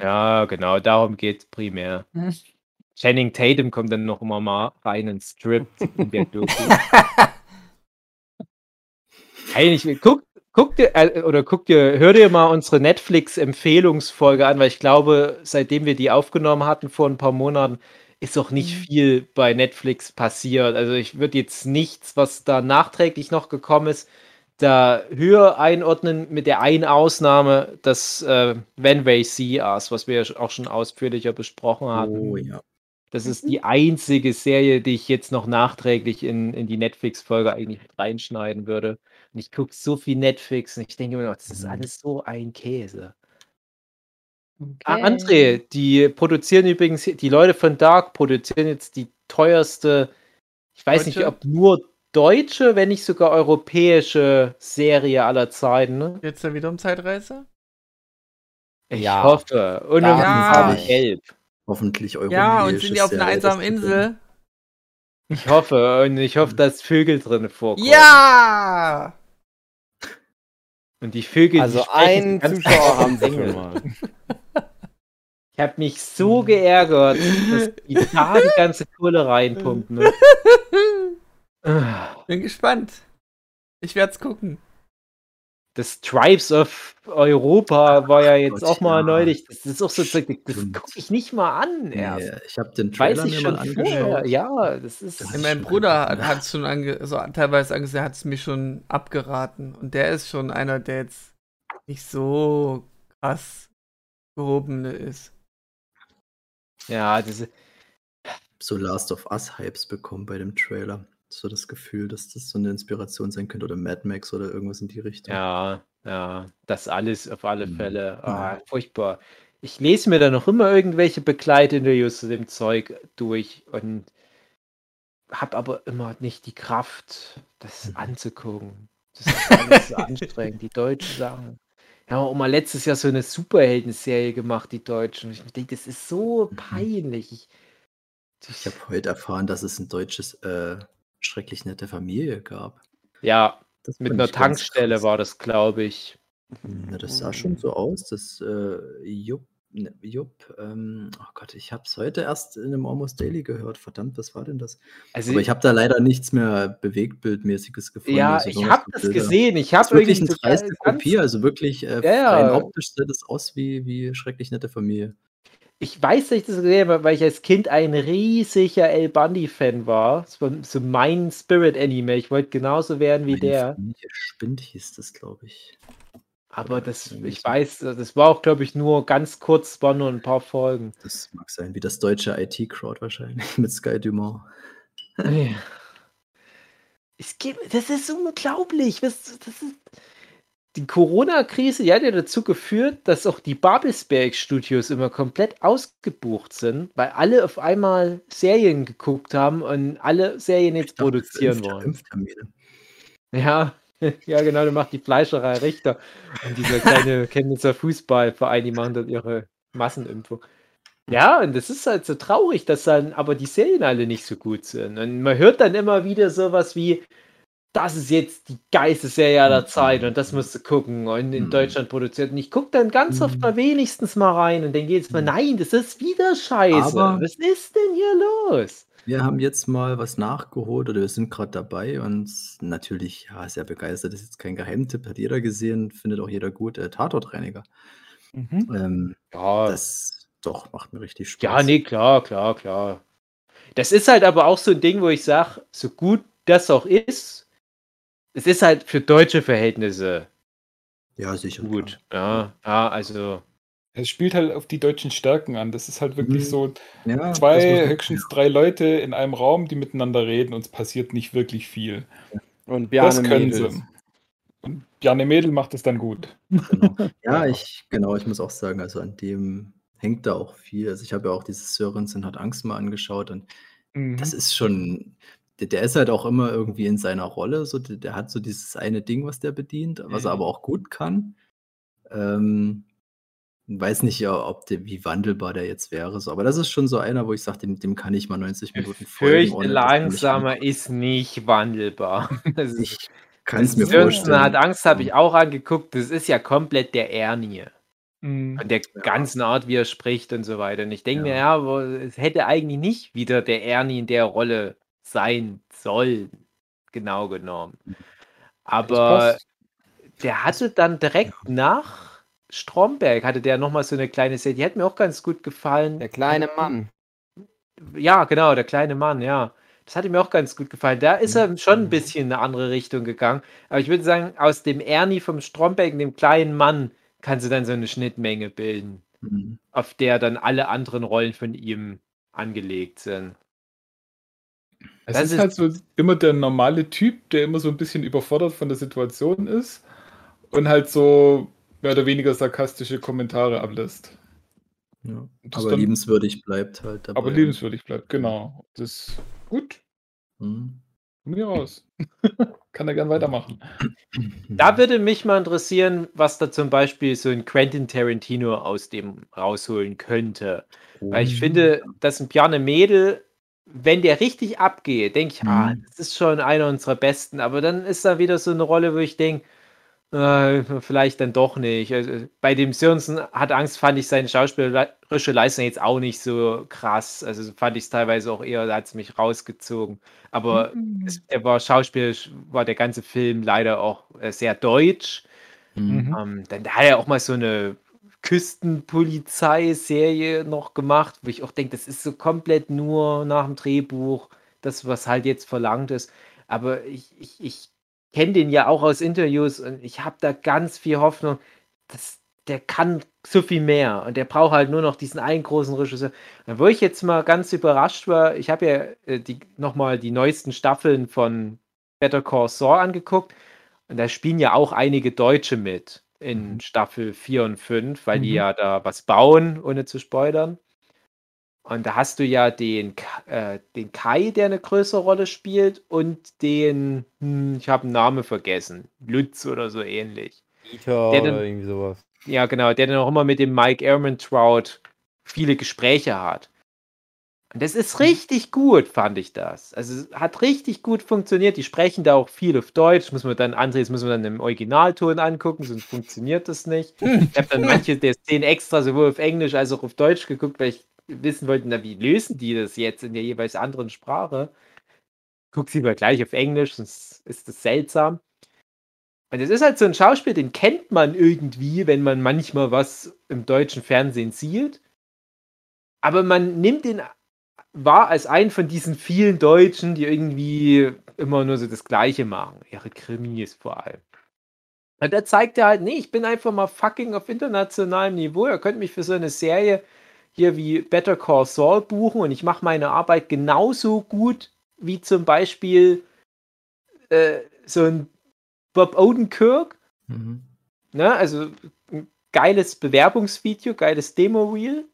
ja, genau, darum geht es primär. Channing Tatum kommt dann noch immer mal rein und strippt in der Doku. Eigentlich, guck, guck dir, äh, oder guck dir, hör dir mal unsere Netflix-Empfehlungsfolge an, weil ich glaube, seitdem wir die aufgenommen hatten vor ein paar Monaten, ist auch nicht Mhm. viel bei Netflix passiert. Also ich würde jetzt nichts, was da nachträglich noch gekommen ist, da höher einordnen, mit der einen Ausnahme, das äh, When They See Us, was wir ja auch schon ausführlicher besprochen hatten. Oh ja. Das ist die einzige Serie, die ich jetzt noch nachträglich in, in die Netflix-Folge eigentlich reinschneiden würde. Und ich gucke so viel Netflix und ich denke mir noch, das ist Mhm. alles so ein Käse. Okay. Ah, André, die produzieren übrigens, die Leute von Dark produzieren jetzt die teuerste, ich weiß nicht, Deutsche? ob nur deutsche, wenn nicht sogar europäische Serie aller Zeiten. Ne? Jetzt ja wieder um Zeitreise? Ich Ja. hoffe. Und um Ja. gelb. Hoffentlich europäisch. Ja, und sind die auf einer einsamen Insel? Ich hoffe. Und ich hoffe, dass Vögel drin vorkommen. Ja! Und die Vögel. die Also sprechen einen Zuschauer haben sie schon mal. Ich habe mich so geärgert, dass die da die ganze Kohle reinpumpen. Ne? Bin gespannt. Ich werd's gucken. Das Tribes of Europa war ja jetzt Gott, auch mal ja. neulich. Das ist auch so, das Stimmt. gucke ich nicht mal an erst. Nee, ich habe den Weiß Trailer ich mir schon vorher. angeschaut. Ja, das ist. Das mein Bruder hat es schon ange so teilweise angesehen, hat es mir schon abgeraten. Und der ist schon einer, der jetzt nicht so krass gehobene ist. Ja, das ist. so Last of Us Hypes bekommen bei dem Trailer. So das Gefühl, dass das so eine Inspiration sein könnte oder Mad Max oder irgendwas in die Richtung. Ja, ja, das alles auf alle Mhm. Fälle. Ah, furchtbar. Ich lese mir da noch immer irgendwelche Begleitinterviews zu dem Zeug durch und habe aber immer nicht die Kraft, das Mhm. anzugucken. Das ist alles so anstrengend, die deutschen Sachen. Wir haben auch mal letztes Jahr so eine Superhelden-Serie gemacht, die Deutschen. Und ich denke, das ist so Mhm. peinlich. Ich, Ich habe heute erfahren, dass es ein deutsches äh, schrecklich nette Familie gab. ja, Das mit einer Tankstelle war das, glaube ich. Ja, das sah schon so aus. Das äh, jupp, Jupp, ähm, oh Gott, ich habe es heute erst in einem Almost Daily gehört. Verdammt, was war denn das? Also Aber ich habe da leider nichts mehr Bewegtbildmäßiges gefunden. ja, also ich habe das Bilder. gesehen. Ich habe wirklich eine dreiste Kopie, also wirklich äh, Ja, ja. optisch sieht es aus wie, wie schrecklich nette Familie. Ich weiß, dass ich das gesehen habe, weil ich als Kind ein riesiger El Bundy-Fan war. Das war so mein Spirit-Anime. Ich wollte genauso werden wie Meine der. Spind hieß das, glaube ich. Aber das, ich weiß, das war auch, glaube ich, nur ganz kurz, war nur ein paar Folgen. Das mag sein, wie das deutsche IT-Crowd wahrscheinlich mit Sky Dumont. Es gibt, das ist unglaublich. Was, das ist, die Corona-Krise, die hat ja dazu geführt, dass auch die Babelsberg-Studios immer komplett ausgebucht sind, weil alle auf einmal Serien geguckt haben und alle Serien jetzt Ich produzieren wollen. Ja, ja, genau, da macht die Fleischerei Richter und dieser kleine Chemnitzer Fußballverein, die machen dort ihre Massenimpfung. Ja, und das ist halt so traurig, dass dann aber die Serien alle nicht so gut sind. Und man hört dann immer wieder sowas wie, das ist jetzt die geilste Serie aller Zeit und das musst du gucken und in Mhm. Deutschland produziert. Und ich gucke dann ganz oft mal wenigstens mal rein und dann geht es mal, Mhm. nein, das ist wieder scheiße. Aber- Was ist denn hier los? Wir haben jetzt mal was nachgeholt oder wir sind gerade dabei und natürlich, ja, sehr begeistert. Das ist jetzt kein Geheimtipp, hat jeder gesehen, findet auch jeder gut. Äh, Tatortreiniger. Ähm, Ja, das doch macht mir richtig Spaß. Ja, nee, klar, klar, klar. Das ist halt aber auch so ein Ding, wo ich sage, so gut das auch ist, es ist halt für deutsche Verhältnisse Ja, sicher. gut. klar. Ja, ja, also. Es spielt halt auf die deutschen Stärken an. Das ist halt wirklich Mhm. so Ja, das zwei, höchstens drei Leute in einem Raum, die miteinander reden und es passiert nicht wirklich viel. Und das Bjarne können Mädels. sie. Und Bjarne Mädel macht es dann gut. Genau. Ja, ich, genau, ich muss auch sagen, also an dem hängt da auch viel. Also ich habe ja auch dieses Sörensen hat Angst mal angeschaut und Mhm. das ist schon, der, der ist halt auch immer irgendwie in seiner Rolle. So, der, der hat so dieses eine Ding, was der bedient, was er Mhm. aber auch gut kann. Ähm, weiß nicht, ja, ob der, wie wandelbar der jetzt wäre. So. Aber das ist schon so einer, wo ich sage, dem, dem kann ich mal 90 Minuten folgen. Fürchte er langsamer ist nicht wandelbar. Das ist, Ich kann es mir Sörensen vorstellen. hat Angst, habe ich auch angeguckt. Das ist ja komplett der Ernie. Mhm. Von der Ja. ganzen Art, wie er spricht und so weiter. Und ich denke Ja. mir, ja, es hätte eigentlich nicht wieder der Ernie in der Rolle sein sollen, genau genommen. Aber der hatte dann direkt nach Stromberg, hatte der nochmal so eine kleine Serie, die hat mir auch ganz gut gefallen. Der kleine Mann. Ja, genau, der kleine Mann, ja. Das hatte mir auch ganz gut gefallen. Da ist er schon Mhm. ein bisschen in eine andere Richtung gegangen. Aber ich würde sagen, aus dem Ernie vom Stromberg, dem kleinen Mann, kannst du dann so eine Schnittmenge bilden Mhm. auf der dann alle anderen Rollen von ihm angelegt sind. Es Das ist ist- halt so immer der normale Typ, der immer so ein bisschen überfordert von der Situation ist und halt so mehr oder weniger sarkastische Kommentare ablässt. Ja. Aber dann- liebenswürdig bleibt halt dabei. Aber liebenswürdig bleibt, genau. Das ist gut. Mhm. Von mir aus. Kann er gern weitermachen. Da würde mich mal interessieren, was da zum Beispiel so ein Quentin Tarantino aus dem rausholen könnte. Weil ich Mhm. finde, dass ein Bjarne Mädel, wenn der richtig abgeht, denke ich, ah, Mhm. das ist schon einer unserer besten. Aber dann ist da wieder so eine Rolle, wo ich denke, äh, vielleicht dann doch nicht. Also, bei dem Sörensen hat Angst, fand ich seine schauspielerische Leistung jetzt auch nicht so krass. Also fand ich es teilweise auch eher, da hat es mich rausgezogen. Aber es, er war schauspielerisch, war der ganze Film leider auch äh, sehr deutsch. Mhm. Ähm, dann hat er auch mal so eine Küstenpolizei-Serie noch gemacht, wo ich auch denke, das ist so komplett nur nach dem Drehbuch, das, was halt jetzt verlangt ist. Aber ich, ich, ich kenne den ja auch aus Interviews und ich habe da ganz viel Hoffnung, dass der kann so viel mehr und der braucht halt nur noch diesen einen großen Regisseur. Und wo ich jetzt mal ganz überrascht war, ich habe ja äh, die, nochmal die neuesten Staffeln von Better Call Saul angeguckt und da spielen ja auch einige Deutsche mit in Mhm. Staffel 4 und 5, weil die Mhm. ja da was bauen, ohne zu spoilern. Und da hast du ja den, äh, den Kai, der eine größere Rolle spielt, und den, hm, ich habe den Namen vergessen, Lutz oder so ähnlich. Der dann- oder irgendwie sowas. Ja, genau, der dann auch immer mit dem Mike Ehrmantraut viele Gespräche hat. Und das ist richtig gut, fand ich das. Also es hat richtig gut funktioniert. Die sprechen da auch viel auf Deutsch. Muss man dann, Andres, muss man dann im Originalton angucken, sonst funktioniert das nicht. Ich habe dann manche der Szenen extra sowohl auf Englisch als auch auf Deutsch geguckt, weil ich wissen wollte, na, wie lösen die das jetzt in der jeweils anderen Sprache? Guck sie mal gleich auf Englisch, sonst ist das seltsam. Und es ist halt so ein Schauspiel, den kennt man irgendwie, wenn man manchmal was im deutschen Fernsehen sieht. Aber man nimmt ihn wahr als einen von diesen vielen Deutschen, die irgendwie immer nur so das Gleiche machen. Ihre Krimis vor allem. Und da zeigt er halt, nee, ich bin einfach mal fucking auf internationalem Niveau. Ihr könnt mich für so eine Serie hier wie Better Call Saul buchen und ich mache meine Arbeit genauso gut wie zum Beispiel äh, so ein Bob Odenkirk. Mhm. Ne? Also ein geiles Bewerbungsvideo, geiles Demo-Reel.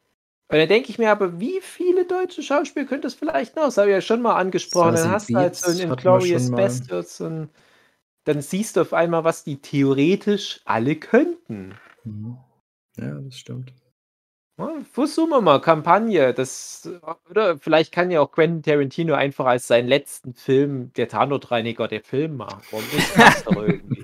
Und dann denke ich mir aber, wie viele deutsche Schauspieler könnte es vielleicht noch? Das habe ich ja schon mal angesprochen. Dann hast du halt so ein mal. Bastards und dann siehst du auf einmal, was die theoretisch alle könnten. Mhm. Ja, das stimmt. Versuchen wir mal, Kampagne. Das, oder vielleicht kann ja auch Quentin Tarantino einfach als seinen letzten Film der Tatortreiniger der Film machen. Warum nicht? Das doch irgendwie.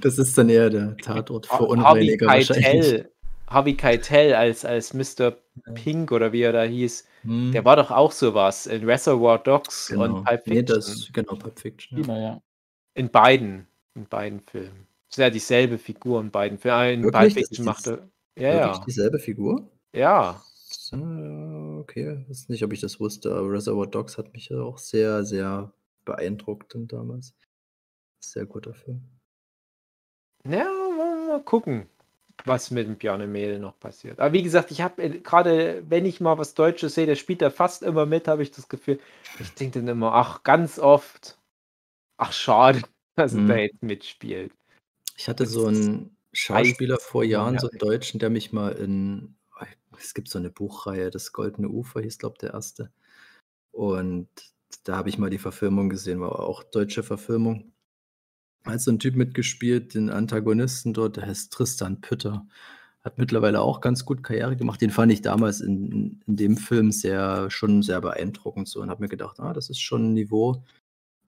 Das ist dann eher der Tatort für Unreiniger wahrscheinlich. Keitel, Harvey Keitel als, als Mr. Pink oder wie er da hieß, Hm, der war doch auch sowas in Reservoir Dogs genau. und Pulp Nee, Fiction. das, genau, Pulp Fiction. Ja. Genau, ja. In beiden, in beiden Filmen. Das ist ja dieselbe Figur in beiden Filmen. Ah, In Wirklich? Pulp Fiction macht dies- er. Ja, ja. dieselbe Figur? Ja. So, okay, weiß nicht, ob ich das wusste, aber Reservoir Dogs hat mich ja auch sehr, sehr beeindruckt damals. Sehr guter Film. Ja, wollen wir mal gucken, was mit dem Bjarne Mädel noch passiert. Aber wie gesagt, ich habe gerade, wenn ich mal was Deutsches sehe, der spielt da fast immer mit, habe ich das Gefühl. Ich denke dann immer, ach, ganz oft, ach, schade, dass er Mhm. da jetzt mitspielt. Ich hatte so einen Schauspieler vor Jahren, so einen. Deutschen, der mich mal in, es gibt so eine Buchreihe, das Goldene Ufer hieß, glaube der erste. Und da habe ich mal die Verfilmung gesehen, war auch deutsche Verfilmung. Hat so ein Typ mitgespielt, den Antagonisten dort, der heißt Tristan Pütter. Hat mittlerweile auch ganz gut Karriere gemacht. Den fand ich damals in, in dem Film sehr, schon sehr beeindruckend so und habe mir gedacht, ah, das ist schon ein Niveau.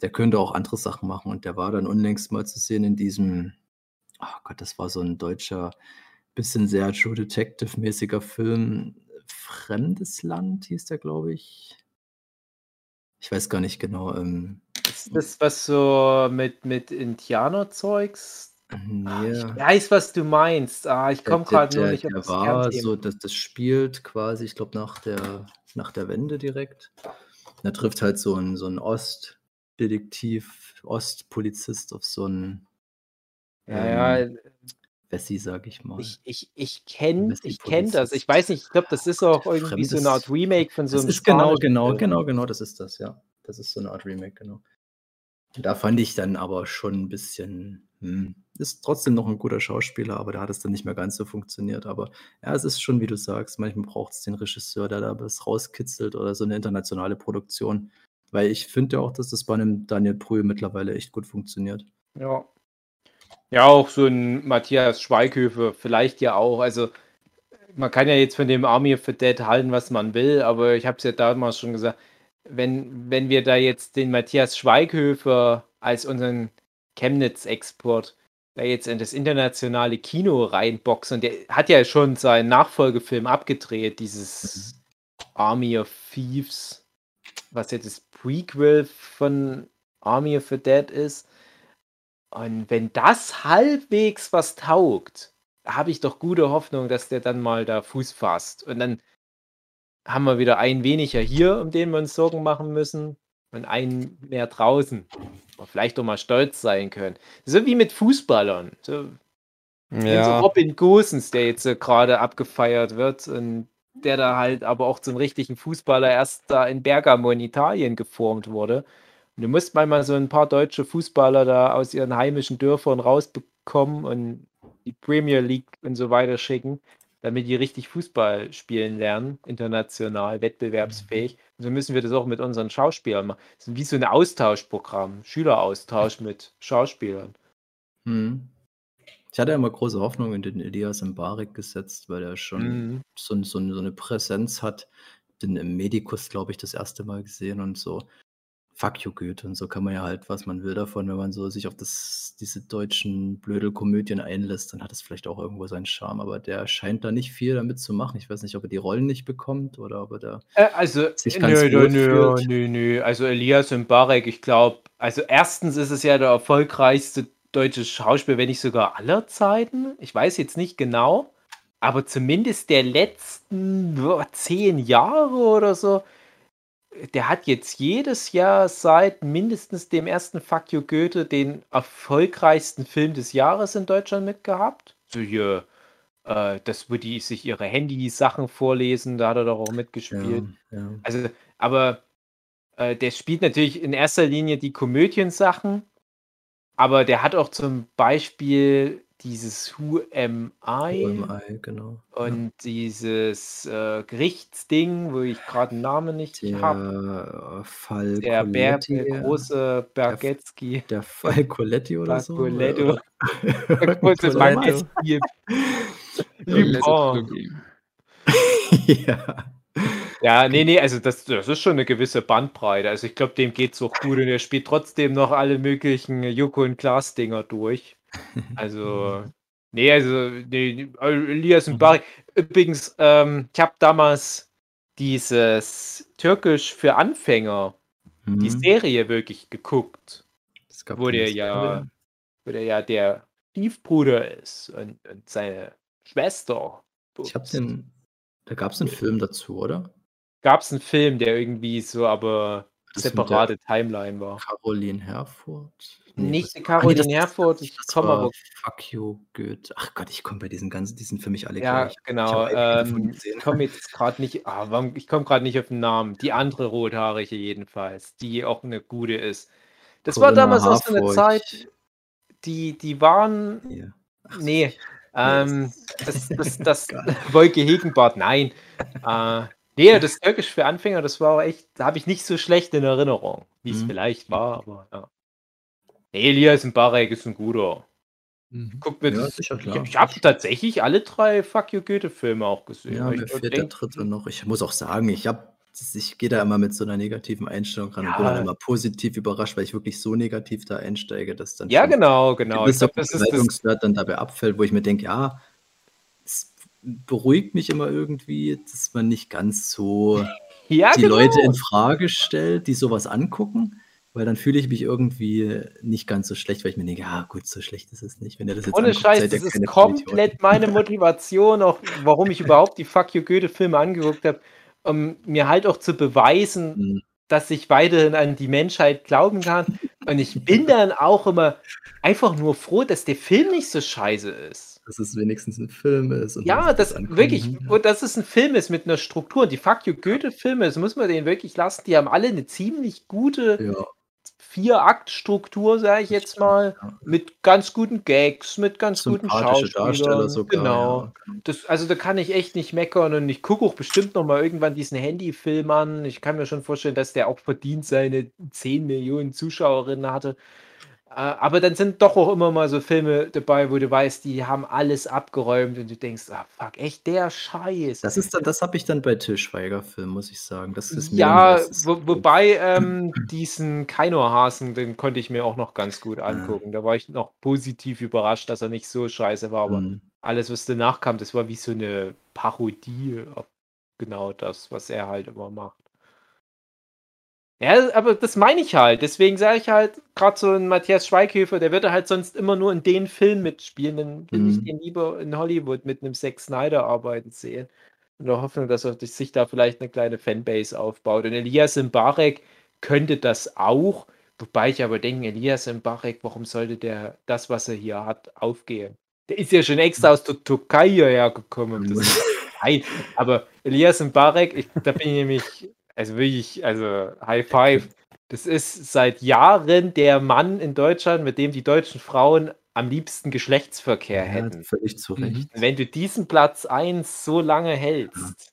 Der könnte auch andere Sachen machen. Und der war dann unlängst mal zu sehen in diesem, oh Gott, das war so ein deutscher, bisschen sehr True Detective-mäßiger Film. Fremdes Land hieß der, glaube ich. Ich weiß gar nicht genau. Ähm, Ist das was so mit, mit Indianerzeugs? Ah, nee, Ich weiß, was du meinst. Ah, ich komme gerade nur der, nicht auf das war Kernthema. so, das, das spielt quasi, ich glaube, nach der, nach der Wende direkt. Da trifft halt so ein, so ein Ostdetektiv, Ostpolizist auf so einen Ja, ähm, ja, Wessi, sag ich mal. ich, ich, ich kenne ich kenn das. Ich weiß nicht, ich glaube, das ist auch irgendwie so eine Art Fremdes- Remake von so Das einem ist genau, genau, Film. genau, genau, das ist das, ja. Das ist so eine Art Remake, genau. Da fand ich dann aber schon ein bisschen, hm, ist trotzdem noch ein guter Schauspieler, aber da hat es dann nicht mehr ganz so funktioniert. Aber ja, es ist schon, wie du sagst, manchmal braucht es den Regisseur, der da was rauskitzelt oder so eine internationale Produktion. Weil ich finde ja auch, dass das bei einem Daniel Brühl mittlerweile echt gut funktioniert. Ja. Ja, auch so ein Matthias Schweighöfer, vielleicht ja auch. Also, man kann ja jetzt von dem Army of the Dead halten, was man will, aber ich habe es ja damals schon gesagt, wenn, wenn wir da jetzt den Matthias Schweighöfer als unseren Chemnitz-Export da jetzt in das internationale Kino reinboxen, der hat ja schon seinen Nachfolgefilm abgedreht, dieses Army of Thieves, was jetzt das Prequel von Army of the Dead ist. Und wenn das halbwegs was taugt, habe ich doch gute Hoffnung, dass der dann mal da Fuß fasst. Und dann haben wir wieder einen weniger hier, um den wir uns Sorgen machen müssen, und einen mehr draußen. Wo wir vielleicht doch mal stolz sein können. So wie mit Fußballern. So, wenn so Ja, Robin Gosens, der jetzt so gerade abgefeiert wird und der da halt aber auch zum richtigen Fußballer erst da in Bergamo in Italien geformt wurde. Und du musst manchmal so ein paar deutsche Fußballer da aus ihren heimischen Dörfern rausbekommen und die Premier League und so weiter schicken, damit die richtig Fußball spielen lernen, international, wettbewerbsfähig. Und so müssen wir das auch mit unseren Schauspielern machen. Das ist wie so ein Austauschprogramm, Schüleraustausch mit Schauspielern. Hm. Ich hatte ja immer große Hoffnung in den Elias Mbarek gesetzt, weil er schon Mhm. so, so, so eine Präsenz hat, den im Medikus, glaube ich, das erste Mal gesehen und so. Fuck you Goethe und so kann man ja halt, was man will davon, wenn man so sich auf das, diese deutschen Blödelkomödien einlässt, dann hat es vielleicht auch irgendwo seinen Charme, aber der scheint da nicht viel damit zu machen. Ich weiß nicht, ob er die Rollen nicht bekommt oder ob er da Äh, also, sich ganz nö, nö, nö, nö, nö. Also Elias Mbarek, ich glaube, also erstens ist es ja der erfolgreichste deutsche Schauspieler, wenn nicht sogar aller Zeiten. Ich weiß jetzt nicht genau, aber zumindest der letzten boah, zehn Jahre oder so. Der hat jetzt jedes Jahr seit mindestens dem ersten Fuck You Goethe den erfolgreichsten Film des Jahres in Deutschland mitgehabt. So hier, äh, das, wo die sich ihre Handy-Sachen vorlesen, da hat er doch auch mitgespielt. Ja, ja. Also, aber äh, der spielt natürlich in erster Linie die Komödiensachen, aber der hat auch zum Beispiel dieses Who Am I OMI, genau. und dieses äh, Gerichtsding, wo ich gerade den Namen nicht habe. Der Fall Der Bär, der große Bergetzky. der Fall Coletti oder so. Coletto. Bergetzky. Lupin. ja. Ja, nee, nee, also das, das ist schon eine gewisse Bandbreite. Also ich glaube, dem geht's auch gut und er spielt trotzdem noch alle möglichen Joko und Klaas Dinger durch. Also, nee, also nee, Elias und Barry. Übrigens, ähm, ich habe damals dieses Türkisch für Anfänger, die Mhm. Serie wirklich geguckt, wo der ja, wo der ja der Stiefbruder ist und, und seine Schwester. Ich habe den. Da gab es einen Film dazu, oder? Gab es einen Film, der irgendwie so aber Das separate Timeline war. Caroline Herford? Nicht nee, Caroline das- Herford, ich komme war aber. Fuck you, Goethe. Ach Gott, ich komme bei diesen ganzen, die sind für mich alle Ja, gleich. Ich genau. Ähm, ich komme jetzt gerade nicht. Ah, warum, ich komme gerade nicht auf den Namen. Die andere rothaarige jedenfalls, die auch eine gute ist. Das war Corinna damals auch so eine. Zeit, die, die waren. Ja. Ach, Nee. Ähm, das- das, das. Wolke Hegenbart, nein. Äh, nee, das Türkisch für Anfänger, das war auch echt, da habe ich nicht so schlecht in Erinnerung, wie es Mhm. vielleicht war, aber ja. Elias Mbarek ist ein guter. Mhm. Guck mir Ja, das. sicher, ich klar. ich habe tatsächlich alle drei Fuck You Goethe-Filme auch gesehen. Ja, mir fehlt der dritte noch. Ich muss auch sagen, ich habe ich gehe da immer mit so einer negativen Einstellung ran und bin Ja. dann immer positiv überrascht, weil ich wirklich so negativ da einsteige, dass dann Ja, genau, genau. Ich glaub, das ist das, Bewertungswert dann dabei abfällt, wo ich mir denke, ja, es beruhigt mich immer irgendwie, dass man nicht ganz so ja, die genau. Leute in Frage stellt, die sowas angucken, weil dann fühle ich mich irgendwie nicht ganz so schlecht, weil ich mir denke, ja gut, so schlecht ist es nicht. Wenn ihr das jetzt Ohne anguckt, Scheiß, das ist komplett meine Motivation, auch warum ich überhaupt die Fuck You Goethe-Filme angeguckt habe, um mir halt auch zu beweisen, Vollidioten. dass ich weiterhin an die Menschheit glauben kann. Und ich bin dann auch immer einfach nur froh, dass der Film nicht so scheiße ist. Dass es wenigstens ein Film ist. und Ja, das angucken wirklich, kann. und dass es ein Film ist mit einer Struktur. Die Fuck You Goethe-Filme, das muss man denen wirklich lassen, die haben alle eine ziemlich gute Ja, Vier-Akt-Struktur, sage ich jetzt mal, mit ganz guten Gags, mit ganz guten Schauspielern. Sogar. Genau. Ja. Das, also da kann ich echt nicht meckern und ich gucke auch bestimmt noch mal irgendwann diesen Handyfilm an. Ich kann mir schon vorstellen, dass der auch verdient seine 10 Millionen Zuschauerinnen hatte. Äh, aber dann sind doch auch immer mal so Filme dabei, wo du weißt, die haben alles abgeräumt und du denkst, ah fuck, echt der Scheiß. Das ist dann, das habe ich dann bei Till Schweiger-Filmen, muss ich sagen. Das ist mir Ja, wo, wobei ähm, diesen Kaino-Hasen, den konnte ich mir auch noch ganz gut angucken. Da war ich noch positiv überrascht, dass er nicht so scheiße war, aber Mhm. alles, was danach kam, das war wie so eine Parodie auf genau das, was er halt immer macht. Ja, aber das meine ich halt. Deswegen sage ich halt, gerade so ein Matthias Schweighöfer, der würde halt sonst immer nur in den Film mitspielen. Dann will ich Mhm. den lieber in Hollywood mit einem Zack Snyder arbeiten sehen. In der Hoffnung, dass er sich da vielleicht eine kleine Fanbase aufbaut. Und Elias Mbarek könnte das auch. Wobei ich aber denke, Elias Mbarek, warum sollte der das, was er hier hat, aufgehen? Der ist ja schon extra aus der Türkei hierher gekommen. Nein, aber Elias Mbarek, ich, da bin ich nämlich, also wirklich, also High Five. Das ist seit Jahren der Mann in Deutschland, mit dem die deutschen Frauen am liebsten Geschlechtsverkehr Ja, hätten. völlig zu Recht. Und wenn du diesen Platz 1 so lange hältst,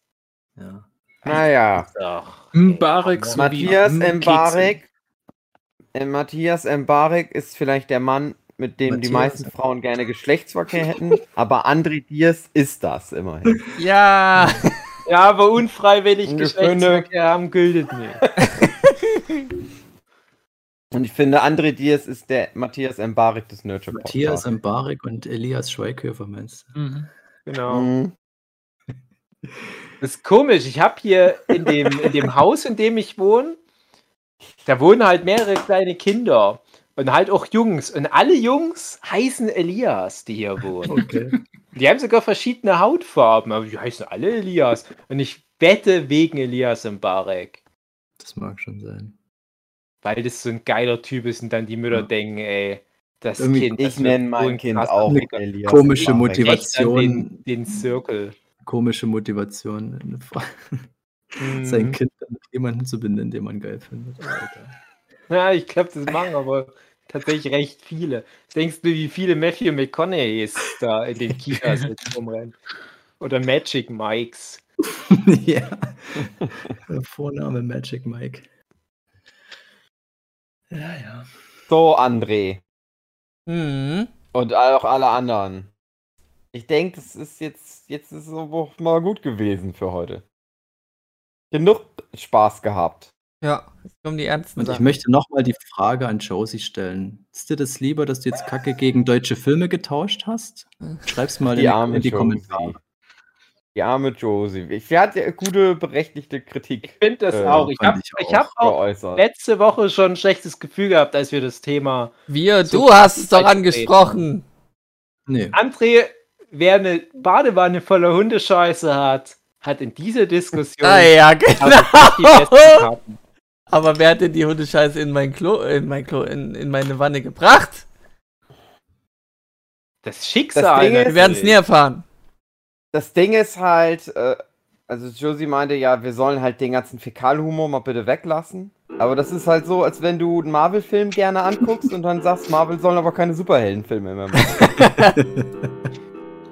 Ja. Naja. ach, Mbarek Matthias. Mbarek. Matthias Mbarek ist vielleicht der Mann, mit dem die Matthias. meisten Frauen gerne Geschlechtsverkehr hätten, aber André Diers ist das immerhin. Ja, Ja, aber unfreiwillig Geschlechtsverkehr haben gültet nicht. Und ich finde, André Diaz ist der Matthias Mbarek des Nurture Matthias Mbarek und Elias Schweighöfer meinst du? Mhm. Genau. Mhm. Das ist komisch. Ich habe hier in dem, in dem Haus, in dem ich wohne, da wohnen halt mehrere kleine Kinder. Und halt auch Jungs. Und alle Jungs heißen Elias, die hier wohnen. Okay. Die haben sogar verschiedene Hautfarben, aber die heißen alle Elias. Und ich wette wegen Elias Mbarek. Das mag schon sein. Weil das so ein geiler Typ ist und dann die Mütter Ja. denken, ey, das Irgendwie- Kind. Ich nenne mein ein Kind auch. Elias. Komische. Motivation. Den, den Circle. Komische Motivation, Fra- Mhm. sein Kind dann mit jemandem zu benennen, den man geil findet. Ja, ich glaube, das machen aber tatsächlich recht viele. Denkst du, wie viele Matthew McConaughey's da in den Kitas jetzt rumrennen? Oder Magic Mikes. ja. Vorname Magic Mike. Ja, ja. So, André. Mhm. Und auch alle anderen. Ich denke, das ist jetzt, jetzt ist es mal gut gewesen für heute. Genug Spaß gehabt. Ja, jetzt kommen die ernsten Und ich Sachen. möchte nochmal die Frage an Josie stellen. Ist dir das lieber, dass du jetzt Kacke gegen deutsche Filme getauscht hast? Schreib's mal Die in, arme in die Josie. Kommentare. Die arme Josie. Sie hat ja gute, berechtigte Ich Kritik finde das Äh, auch. Ich habe ich ich hab auch geäußert. letzte Woche schon ein schlechtes Gefühl gehabt, als wir das Thema. Wir, du hast es doch angesprochen. Nee. André, wer eine Badewanne voller Hundescheiße hat, hat in dieser Diskussion Ah ja, genau. Aber wer hat denn die Hundescheiße in mein Klo, in mein Klo, in, in meine Wanne gebracht? Das Schicksal. Ist- Wir werden es nie erfahren. Das Ding ist halt, äh, also Josie meinte ja, wir sollen halt den ganzen Fäkalhumor mal bitte weglassen. Aber das ist halt so, als wenn du einen Marvel-Film gerne anguckst und dann sagst, Marvel sollen aber keine Superheldenfilme mehr machen.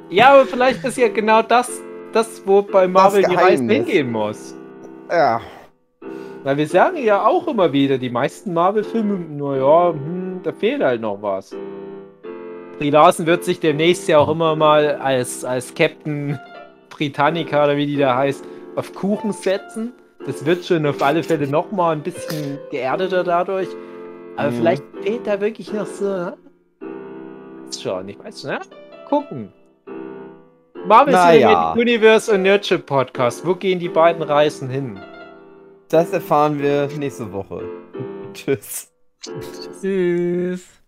Ja, aber vielleicht ist ja genau das, das wo bei Marvel die Reise hingehen muss. Ja. Weil wir sagen ja auch immer wieder, die meisten Marvel-Filme, naja, hm, da fehlt halt noch was. Brie Larson wird sich demnächst ja auch immer mal als, als Captain Britannica oder wie die da heißt, auf Kuchen setzen. Das wird schon auf alle Fälle nochmal ein bisschen geerdeter dadurch. Aber Mhm. vielleicht fehlt da wirklich noch so. ne? Schon, ich weiß schon, ja? Gucken. Marvel Naja. Cinematic Universe und Nurture Podcast. Wo gehen die beiden Reisen hin? Das erfahren wir nächste Woche. Tschüss. Tschüss.